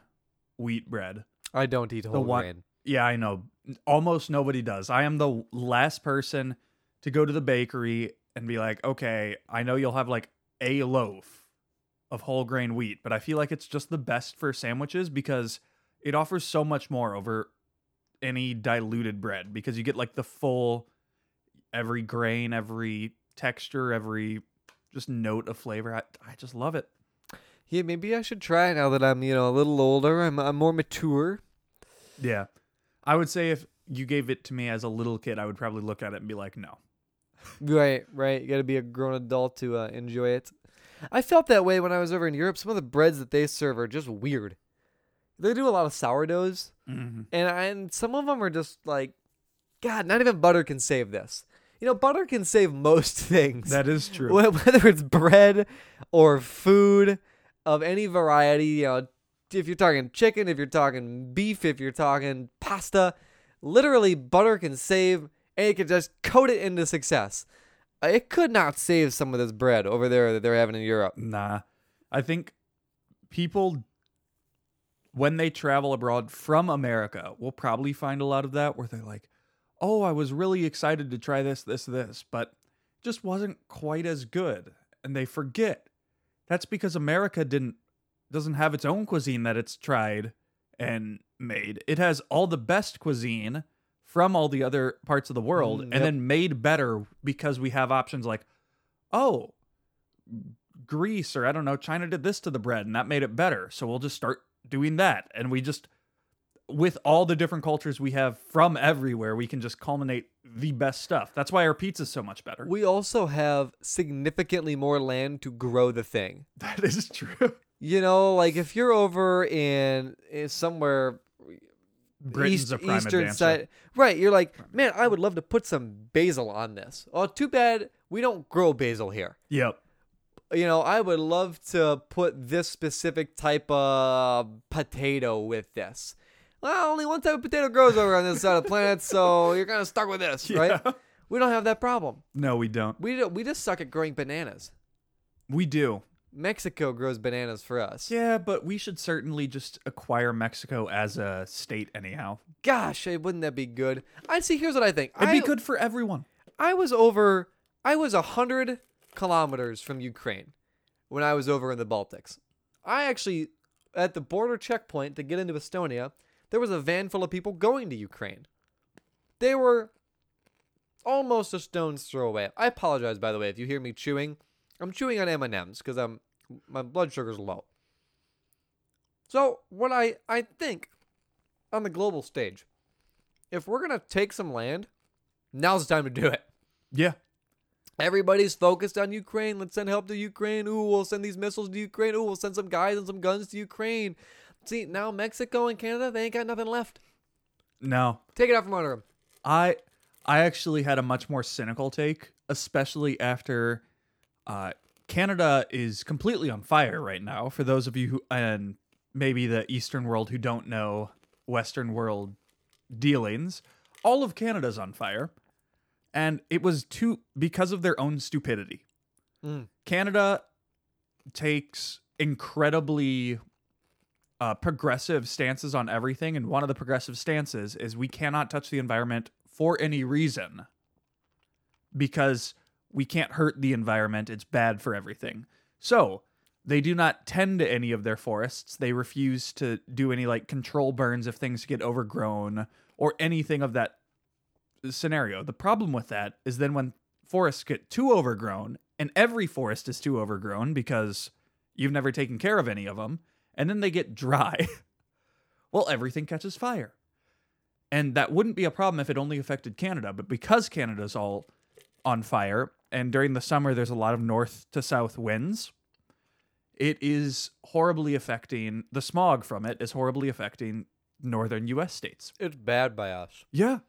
wheat bread. I don't eat whole one- grain. Yeah, I know. Almost nobody does. I am the last person to go to the bakery and be like, okay, I know you'll have like a loaf of whole grain wheat, but I feel like it's just the best for sandwiches because it offers so much more over any diluted bread because you get like the full every grain, every texture, every just note of flavor. I, I just love it. Yeah, maybe I should try now that I'm, you know, a little older. I'm, I'm more mature. Yeah. I would say if you gave it to me as a little kid, I would probably look at it and be like, no. Right, right. You got to be a grown adult to uh, enjoy it. I felt that way when I was over in Europe. Some of the breads that they serve are just weird. They do a lot of sourdoughs, Mm-hmm. and and some of them are just like, God, not even butter can save this. You know, butter can save most things. That is true. Whether it's bread or food of any variety. You know, if you're talking chicken, if you're talking beef, if you're talking pasta, literally butter can save, and it can just coat it into success. Uh, It could not save some of this bread over there that they're having in Europe. Nah. I think people, when they travel abroad from America, will probably find a lot of that where they're like, oh, I was really excited to try this, this, this, but just wasn't quite as good. And they forget. That's because America didn't doesn't have its own cuisine that it's tried and made. It has all the best cuisine from all the other parts of the world Mm, and then made better because we have options like, oh, Greece or I don't know, China did this to the bread and that made it better. So we'll just start doing that. And we just with all the different cultures we have from everywhere, we can just culminate the best stuff. That's why our pizza's so much better. We also have significantly more land to grow the thing. that is true. You know, like if you're over in, in somewhere Britain's east- eastern advancer. side, right? You're like, man, I would love to put some basil on this. Oh, too bad we don't grow basil here. Yep. You know, I would love to put this specific type of potato with this. Well, only one type of potato grows over on this side of the planet, so you're kind of stuck with this, right? Yeah. We don't have that problem. No, we don't. We don't, we just suck at growing bananas. We do. Mexico grows bananas for us. Yeah, but we should certainly just acquire Mexico as a state anyhow. Gosh, wouldn't that be good? I see. Here's what I think. It'd I, be good for everyone. I was over. I was a hundred kilometers from Ukraine when I was over in the Baltics. I actually, at the border checkpoint to get into Estonia, there was a van full of people going to Ukraine. They were almost a stone's throw away. I apologize, by the way, if you hear me chewing. I'm chewing on M&Ms because I'm my blood sugar's low. So what I I think on the global stage, if we're gonna take some land, now's the time to do it. Yeah. Everybody's focused on Ukraine. Let's send help to Ukraine. Ooh, we'll send these missiles to Ukraine. Ooh, we'll send some guys and some guns to Ukraine. See, now Mexico and Canada, they ain't got nothing left. No. Take it out from under them. I I actually had a much more cynical take, especially after uh, Canada is completely on fire right now. For those of you who and maybe the Eastern world who don't know Western world dealings, all of Canada's on fire, and it was too because of their own stupidity. Mm. Canada takes incredibly uh, progressive stances on everything, and one of the progressive stances is we cannot touch the environment for any reason because we can't hurt the environment. It's bad for everything. So they do not tend to any of their forests. They refuse to do any like control burns if things get overgrown or anything of that scenario. The problem with that is then when forests get too overgrown, and every forest is too overgrown because you've never taken care of any of them, and then they get dry, well, everything catches fire. And that wouldn't be a problem if it only affected Canada, but because Canada's all on fire, and during the summer there's a lot of north to south winds, it is horribly affecting the smog from it is horribly affecting northern US states. It's bad by us. Yeah.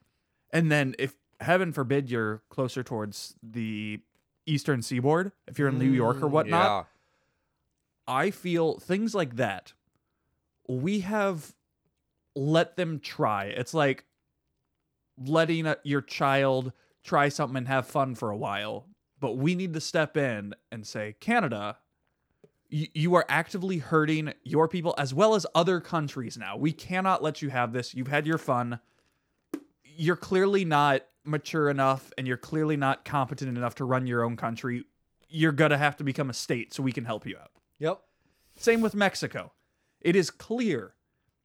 And then if heaven forbid you're closer towards the eastern seaboard, if you're in New York or Mm, whatnot, Yeah. I feel things like that. We have let them try. It's like letting a, your child try something and have fun for a while. But we need to step in and say, Canada, you are actively hurting your people as well as other countries now. We cannot let you have this. You've had your fun. You're clearly not mature enough and you're clearly not competent enough to run your own country. You're going to have to become a state so we can help you out. Yep. Same with Mexico. It is clear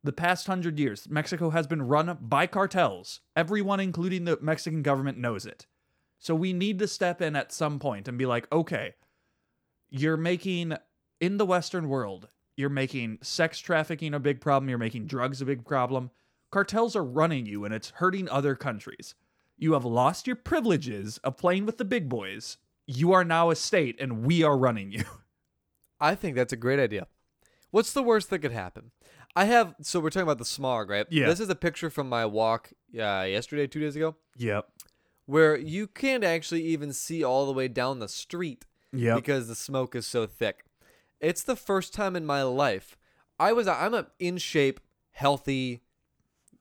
the past hundred years, Mexico has been run by cartels. Everyone, including the Mexican government, knows it. So we need to step in at some point and be like, okay, you're making, in the Western world, you're making sex trafficking a big problem, you're making drugs a big problem. Cartels are running you and it's hurting other countries. You have lost your privileges of playing with the big boys. You are now a state and we are running you. I think that's a great idea. What's the worst that could happen? I have. So we're talking about the smog, right? Yeah. This is a picture from my walk uh, yesterday, two days ago, Yep. where you can't actually even see all the way down the street Yep. because the smoke is so thick. It's the first time in my life I was. I'm a in shape, healthy,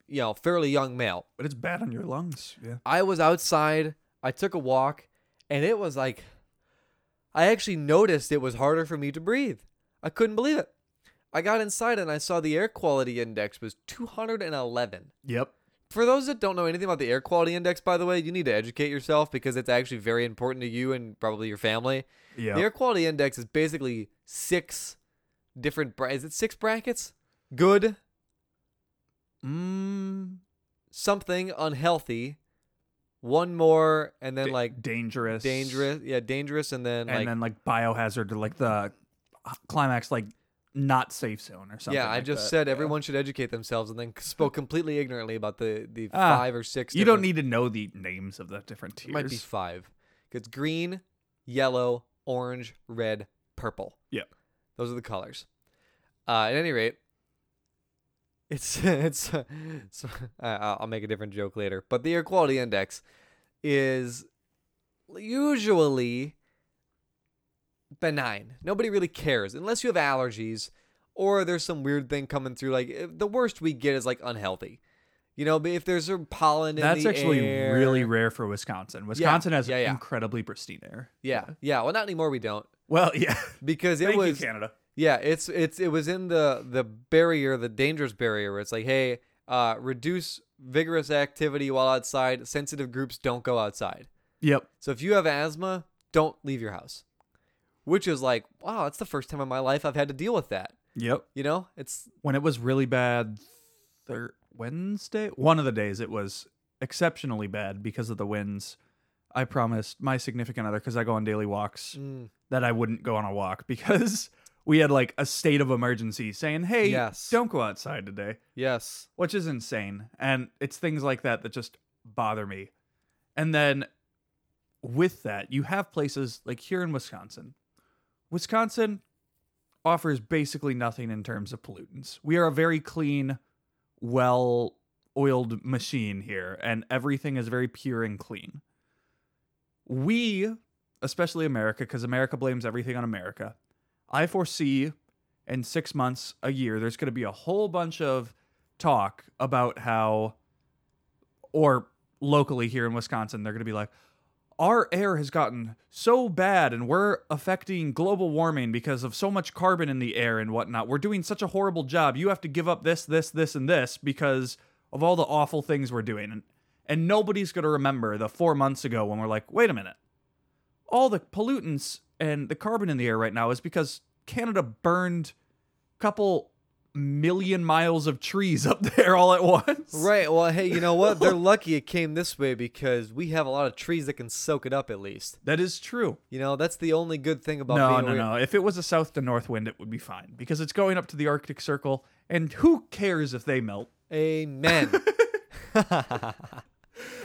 you know, fairly young male. But it's bad on your lungs. Yeah. I was outside. I took a walk, and it was like I actually noticed it was harder for me to breathe. I couldn't believe it. I got inside and I saw the air quality index was 211. Yep. For those that don't know anything about the air quality index, by the way, you need to educate yourself because it's actually very important to you and probably your family. Yeah. The air quality index is basically six different. Bra- is it six brackets? Good, Mm, something, unhealthy, one more, and then da- like dangerous. dangerous. Yeah, dangerous, and then And like then like biohazard or like the climax like not safe zone or something. yeah. I like just that. said Yeah. everyone should educate themselves, and then spoke completely ignorantly about the the Ah, five or six. You don't need to know the names of the different tiers. It might be five. It's green, yellow, orange, red, purple. Yeah. Those are the colors. Uh, at any rate, it's it's. Uh, so, uh, I'll make a different joke later. But the air quality index is usually benign. Nobody really cares unless you have allergies or there's some weird thing coming through. Like the worst we get is like unhealthy. You know, if there's some pollen in That's the actually air- really rare for Wisconsin. Wisconsin has yeah, yeah. incredibly pristine air. Yeah, yeah. Well, not anymore. We don't Well, yeah. because it Thank was you, Canada. Yeah. It's it's it was in the the barrier, the dangerous barrier, where it's like, hey, uh, reduce vigorous activity while outside. Sensitive groups don't go outside. Yep. So if you have asthma, don't leave your house. Which is like, wow, that's the first time in my life I've had to deal with that. Yep. You know, it's When it was really bad, thir- Wednesday, one of the days, it was exceptionally bad because of the winds. I promised my significant other, because I go on daily walks, mm, that I wouldn't go on a walk because we had like a state of emergency saying, hey, Yes. don't go outside today. yes, which is insane. And it's things like that that just bother me. And then with that, you have places like here in Wisconsin. Wisconsin offers basically nothing in terms of pollutants. We are a very clean, well oiled machine here, and everything is very pure and clean. We, especially America, because America blames everything on America, I foresee in six months, a year, there's going to be a whole bunch of talk about how, or locally here in Wisconsin, they're going to be like, our air has gotten so bad and we're affecting global warming because of so much carbon in the air and whatnot. We're doing such a horrible job. You have to give up this, this, this, and this because of all the awful things we're doing. And, and nobody's going to remember the four months ago when we're like, wait a minute. All the pollutants and the carbon in the air right now is because Canada burned a couple million miles of trees up there all at once. right. Well, hey, you know what? They're lucky it came this way because we have a lot of trees that can soak it up at least. That is true. You know, that's the only good thing about no, being no, no. If it was a south to north wind, it would be fine because it's going up to the Arctic Circle, and who cares if they melt? Amen.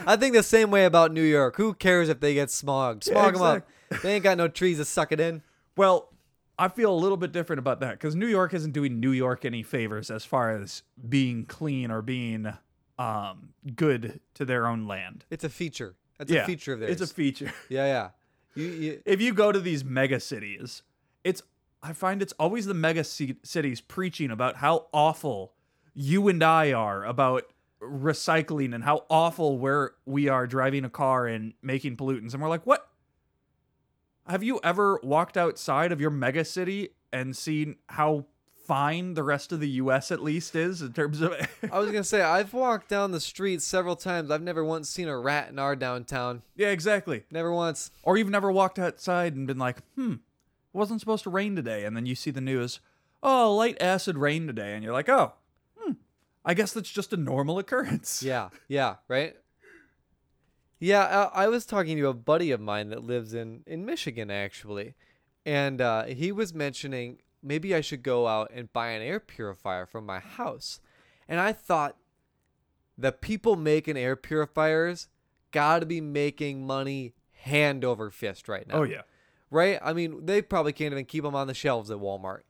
I think the same way about New York. Who cares if they get smogged? Yeah, Smog them up. They ain't got no trees to suck it in. Well, I feel a little bit different about that because New York isn't doing New York any favors as far as being clean or being um, good to their own land. It's a feature. That's yeah, a feature of theirs. It's a feature. yeah, yeah. You, you, if you go to these mega cities, it's I find it's always the mega ci- cities preaching about how awful you and I are about recycling and how awful where we are driving a car and making pollutants and we're like, "What? Have you ever walked outside of your mega city and seen how fine the rest of the US at least is in terms of I was gonna say I've walked down the street several times. I've never once seen a rat in our downtown. Yeah, exactly. Never once. Or you've never walked outside and been like, hmm, it wasn't supposed to rain today. And then you see the news, oh, light acid rain today. And you're like, oh, hmm, I guess that's just a normal occurrence. Yeah, yeah, right. Yeah, I, I was talking to a buddy of mine that lives in in Michigan actually, and uh, he was mentioning maybe I should go out and buy an air purifier for my house, and I thought the people making air purifiers got to be making money hand over fist right now. Oh, yeah. right? I mean, they probably can't even keep them on the shelves at Walmart.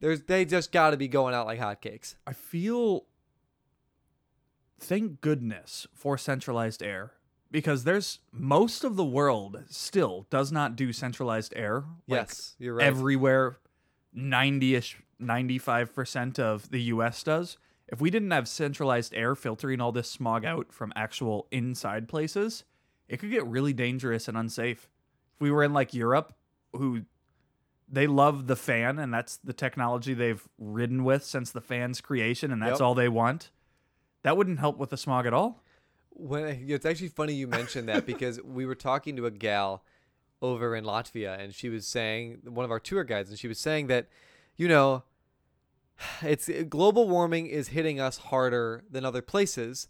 There's they just got to be going out like hotcakes. I feel, thank goodness for centralized air because there's most of the world still does not do centralized air. Like, yes, you're right. everywhere 90ish 95% of the US does. If we didn't have centralized air filtering all this smog out from actual inside places, it could get really dangerous and unsafe. If we were in like Europe who they love the fan and that's the technology they've ridden with since the fan's creation and that's Yep. all they want. That wouldn't help with the smog at all. When it's actually funny you mentioned that because we were talking to a gal over in Latvia and she was saying one of our tour guides and she was saying that you know it's global warming is hitting us harder than other places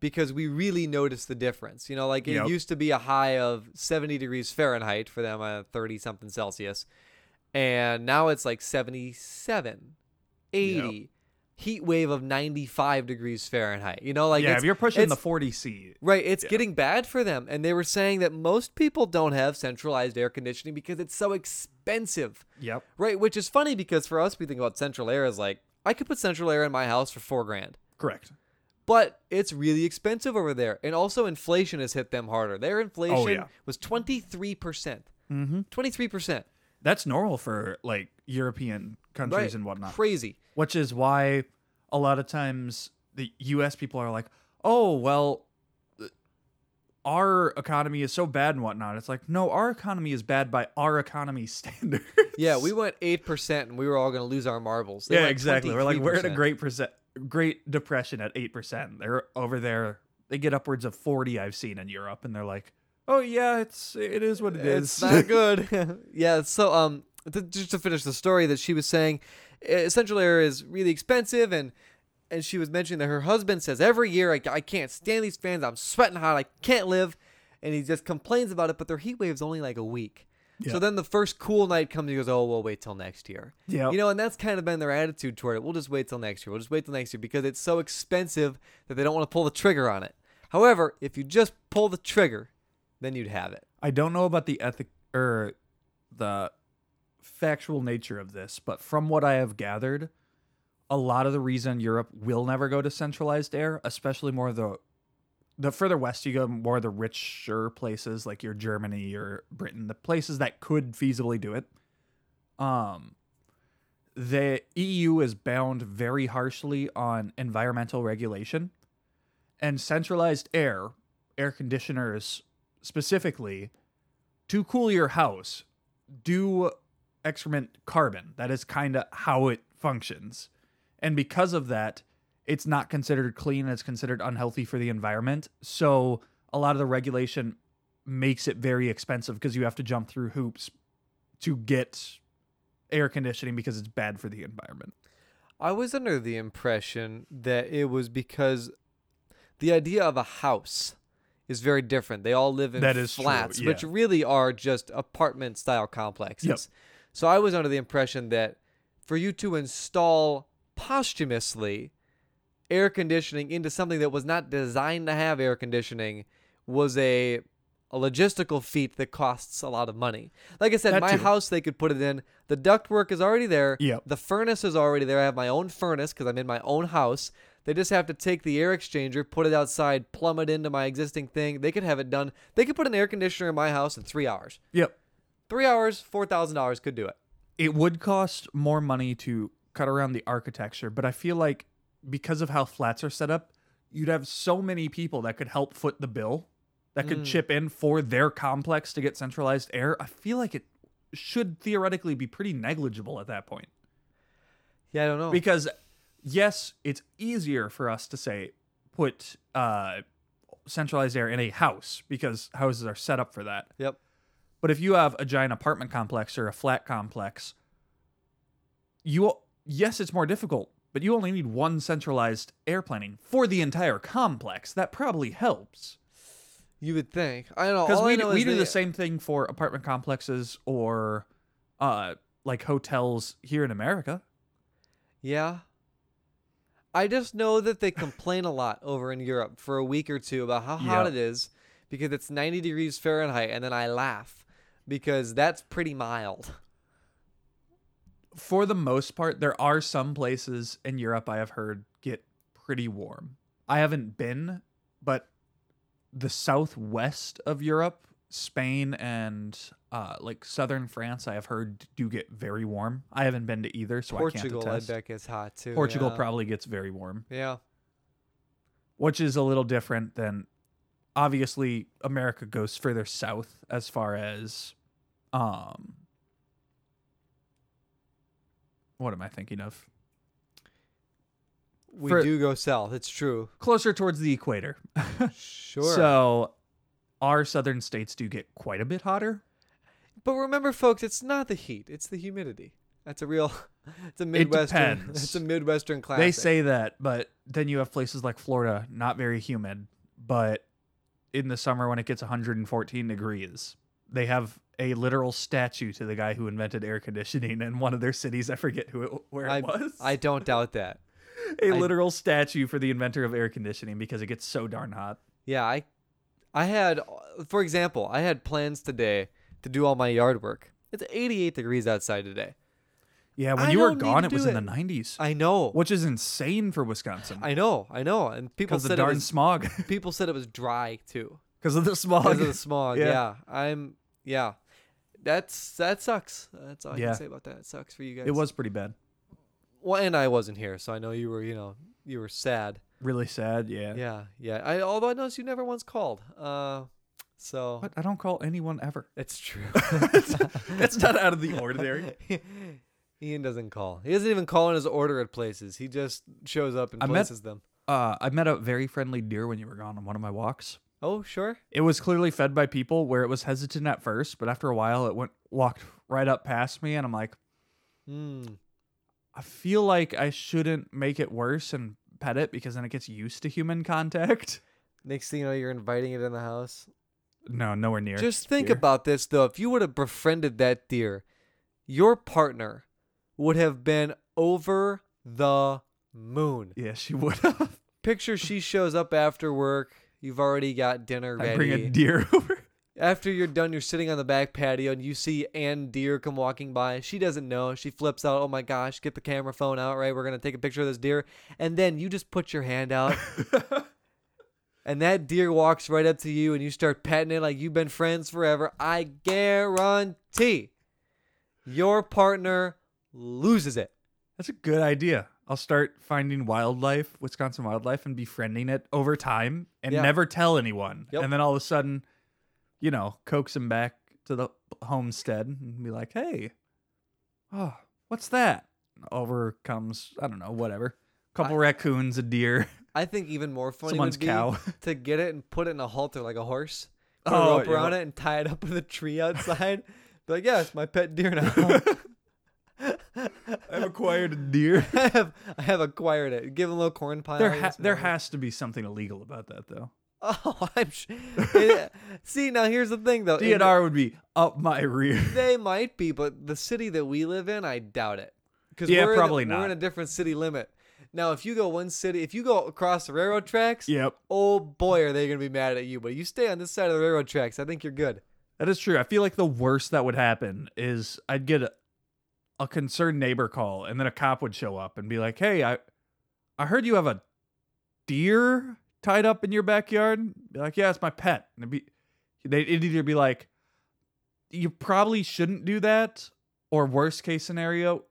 because we really notice the difference. You know, like it Yep. used to be a high of 70 degrees Fahrenheit for them, uh, 30 something Celsius, and now it's like 77, 80. Heat wave of 95 degrees Fahrenheit. You know, like yeah, if you're pushing the 40 C, Right, it's Yeah. getting bad for them. And they were saying that most people don't have centralized air conditioning because it's so expensive. yep. Right, which is funny because for us, we think about central air as like, I could put central air in my house for four grand. Correct. But it's really expensive over there. And also, inflation has hit them harder. Their inflation Oh, yeah. was 23%. Mm-hmm. 23%. That's normal for like European countries Right. and whatnot. Crazy. which is why a lot of times the US people are like, oh, well, uh, our economy is so bad and whatnot. It's like, no, our economy is bad by our economy standards. Yeah, we went 8% and we were all going to lose our marbles. They yeah, exactly. We're like, we're in a great percent, great depression at 8%. They're over there. They get upwards of 40 I've seen in Europe and they're like, oh yeah, it's, it is what it is. It's not good. yeah. So um, th- just to finish the story, that she was saying, uh, Central Air is really expensive, and and she was mentioning that her husband says every year I, I can't stand these fans. I'm sweating hot. I can't live, and he just complains about it. But their heat wave's only like a week. Yeah. So then the first cool night comes. He goes, "Oh, we'll wait till next year." Yep. You know, and that's kind of been their attitude toward it. We'll just wait till next year. We'll just wait till next year because it's so expensive that they don't want to pull the trigger on it. However, if you just pull the trigger, then you'd have it. I don't know about the ethic or the factual nature of this, but from what I have gathered, a lot of the reason Europe will never go to centralized air, especially more the the further west you go, more the richer places like your Germany or Britain, the places that could feasibly do it. Um, the EU is bound very harshly on environmental regulation, and centralized air, air conditioners specifically, to cool your house, do excrement carbon. That is kind of how it functions. And because of that, it's not considered clean, it's considered unhealthy for the environment. So a lot of the regulation makes it very expensive because you have to jump through hoops to get air conditioning because it's bad for the environment. I was under the impression that it was because the idea of a house is very different. They all live in That is true, flats, which really are just apartment style complexes. Yep. So I was under the impression that for you to install posthumously air conditioning into something that was not designed to have air conditioning was a a logistical feat that costs a lot of money. Like I said, That my too. house they could put it in. The ductwork is already there. Yep. The furnace is already there. I have my own furnace because I'm in my own house. They just have to take the air exchanger, put it outside, plumb it into my existing thing. They could have it done. They could put an air conditioner in my house in three hours. Yep. Three hours, four thousand dollars could do it. it would cost more money to cut around the architecture, but I feel like because of how flats are set up, you'd have so many people that could help foot the bill, that could Mm. chip in for their complex to get centralized air. I feel like it should theoretically be pretty negligible at that point. Yeah, I don't know. Because yes, it's easier for us to say put uh centralized air in a house because houses are set up for that. yep. But if you have a giant apartment complex or a flat complex, you yes, it's more difficult, but you only need one centralized air planning for the entire complex. That probably helps. You would think. I don't know. Because we, know we do they- the same thing for apartment complexes or uh like hotels here in America. Yeah. I just know that they complain a lot over in Europe for a week or two about how hot Yep. it is because it's 90 degrees Fahrenheit, and then I laugh because that's pretty mild. For the most part, there are some places in Europe I have heard get pretty warm. I haven't been, but the southwest of Europe, Spain and uh, like southern France, I have heard do get very warm. I haven't been to either, so Portugal, I I, can't attest. bet gets hot too. Portugal yeah. probably gets very warm, Yeah. which is a little different than obviously America goes further south as far as um what am I thinking of? we For- do go south. It's true. closer towards the equator. Sure. So our southern states do get quite a bit hotter. but remember, folks, it's not the heat; it's the humidity. That's a real. It's a midwestern. depends. It's a midwestern classic. They say that, but then you have places like Florida, not very humid, but in the summer when it gets 114 degrees, they have a literal statue to the guy who invented air conditioning in one of their cities. I forget who it, where it I, was. I don't doubt that. a I- literal statue for the inventor of air conditioning because it gets so darn hot. Yeah, I, I had, uh, for example, I had plans today to do all my yard work. It's 88 degrees outside today. Yeah, when I you were gone, it was do in the 90s, I know. which is insane for Wisconsin I know. I know. And people the said it darn was, smog. people said it was dry too Because of the smog. because of the smog. Yeah. yeah. I'm. Yeah. That's that sucks. That's all I Yeah. can say about that. It sucks for you guys. it was pretty bad. Well, and I wasn't here, so I know you were. You know, you were sad. Really sad. Yeah. Yeah. Yeah. I although I noticed you never once called. Uh, so But I don't call anyone ever. it's true. It's not out of the ordinary. Ian doesn't call. He doesn't even call in his order at places. He just shows up and I met- places them. Uh, I met a very friendly deer when you were gone on one of my walks. Oh, sure. It was clearly fed by people where it was hesitant at first, but after a while it went walked right up past me and I'm like, Hmm. I feel like I shouldn't make it worse and pet it because then it gets used to human contact. Next thing you know, you're inviting it in the house. No, nowhere near. Just think deer. about this though. If you would have befriended that deer, your partner would have been over the moon. Yeah, she would have. Picture she shows up after work. You've already got dinner ready. I ready. bring a deer over. After you're done, you're sitting on the back patio and you see Ann Deer come walking by. She doesn't know. She flips out. Oh my gosh, get the camera phone out, right? We're going to take a picture of this deer. And then you just put your hand out and that deer walks right up to you and you start petting it like you've been friends forever. I guarantee your partner loses it. That's a good idea. I'll start finding wildlife, Wisconsin wildlife, and befriending it over time and Yeah. never tell anyone. Yep. And then all of a sudden, you know, coax him back to the homestead and be like, hey, oh, what's that? Over comes, I don't know, whatever. couple raccoons, a deer, I think even more funny someone's would be cow. to get it and put it in a halter like a horse. Put Oh, a rope around it and tie it up with a tree outside. Be like, yeah, it's my pet deer now. I've acquired a deer. I have I have acquired it. Give him a little corn pile. There, ha- there has to be something illegal about that, though. Oh, I'm sh- it- uh, See, now here's the thing though. DNR would be up my rear. They might be, but the city that we live in, I doubt it. Because Yeah, we're probably in, a- We're in a different city limit. Now, if you go one city, if you go across the railroad tracks, yep, oh boy, are they gonna be mad at you. But you stay on this side of the railroad tracks, I think you're good. that is true. I feel like the worst that would happen is I'd get a, a concerned neighbor call, and then a cop would show up and be like, "Hey, I, I heard you have a deer tied up in your backyard." Be like, "Yeah, it's my pet." And it'd be, they'd it'd either be like, "You probably shouldn't do that," or worst case scenario,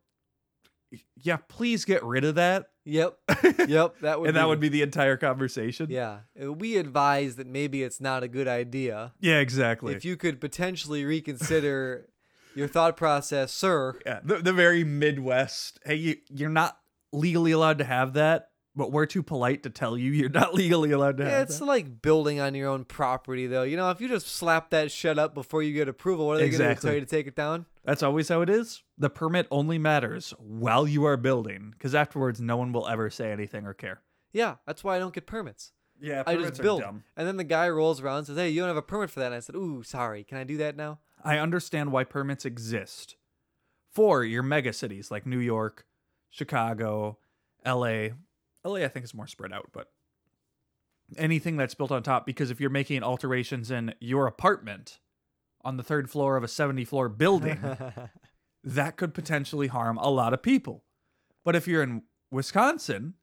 "Yeah, please get rid of that." Yep, yep. That would and be that would be the entire conversation. yeah. Uh, We advise that maybe it's not a good idea. Yeah, exactly. If you could potentially reconsider your thought process, sir. Yeah, the, the very Midwest. Hey, you, you're not legally allowed to have that, but we're too polite to tell you you're not legally allowed to Yeah, have it's that. like building on your own property, though. You know, if you just slap that shit up before you get approval, what are they going to Exactly. tell you to take it down? That's always how it is. The permit only matters while you are building, because afterwards, no one will ever say anything or care. Yeah, that's why I don't get permits. Yeah, permits I just build. And then the guy rolls around and says, Hey, you don't have a permit for that. And I said, Ooh, sorry. Can I do that now? I understand why permits exist for your mega cities like New York, Chicago, LA. LA, I think, is more spread out, but anything that's built on top, because if you're making alterations in your apartment on the third floor of a 70 floor building, that could potentially harm a lot of people. But if you're in Wisconsin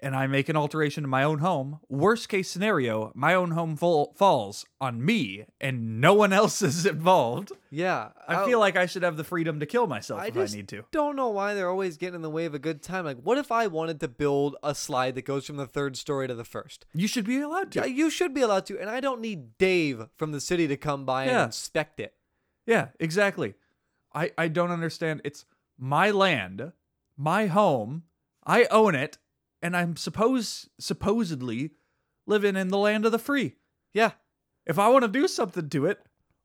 and I make an alteration in my own home, worst case scenario, my own home fall- falls on me and no one else is involved. yeah. I oh. feel like I should have the freedom to kill myself I if I need to. don't know why they're always getting in the way of a good time. Like, what if I wanted to build a slide that goes from the third story to the first? You should be allowed Yeah, to. you should be allowed to. And I don't need Dave from the city to come by Yeah. and inspect it. Yeah, exactly. I, I don't understand. It's my land, my home. I own it. And I'm suppose supposedly living in the land of the free. Yeah. If I want to do something to it,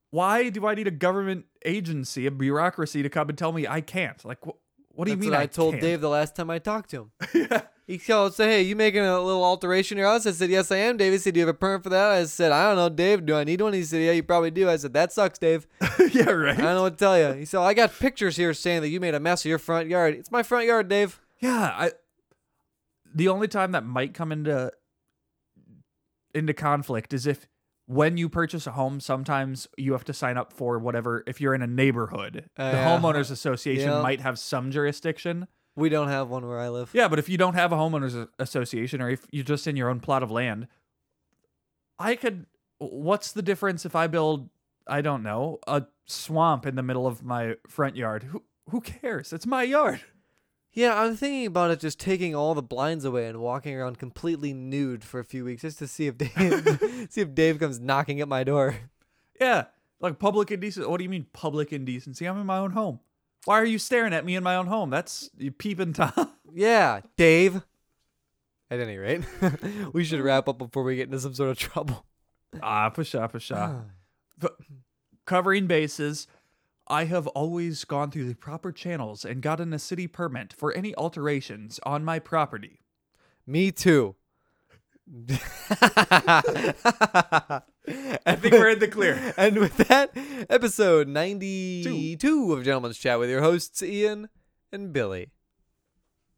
why do I need a government agency, a bureaucracy to come and tell me I can't? Like, wh- what do you That's mean what I, I told can't? Dave the last time I talked to him. yeah. He called say, "Hey, you making a little alteration in your house?" I said, "Yes, I am." Dave he said, "Do you have a permit for that?" I said, "I don't know, Dave. Do I need one?" He said, "Yeah, you probably do." I said, "That sucks, Dave. yeah, right. I don't know what to tell you." He said, "I got pictures here saying that you made a mess of your front yard. It's my front yard, Dave." Yeah, I the only time that might come into into conflict is if when you purchase a home, sometimes you have to sign up for whatever if you're in a neighborhood. Uh, the yeah. homeowners association Yeah. might have some jurisdiction. We don't have one where I live. Yeah, but if you don't have a homeowners association or if you're just in your own plot of land, I could what's the difference if I build I don't know, a swamp in the middle of my front yard? Who who cares? It's my yard. Yeah, I'm thinking about it just taking all the blinds away and walking around completely nude for a few weeks just to see if Dave see if Dave comes knocking at my door. Yeah, like public indecency. What do you mean public indecency? I'm in my own home. Why are you staring at me in my own home? That's you peeping tom. Yeah, Dave. At any rate, we should wrap up before we get into some sort of trouble. ah, pshaw, pshaw. But covering bases, I have always gone through the proper channels and gotten a city permit for any alterations on my property. Me too. I think we're in the clear. And with that, episode 92 of Gentleman's Chat with your hosts, Ian and Billy.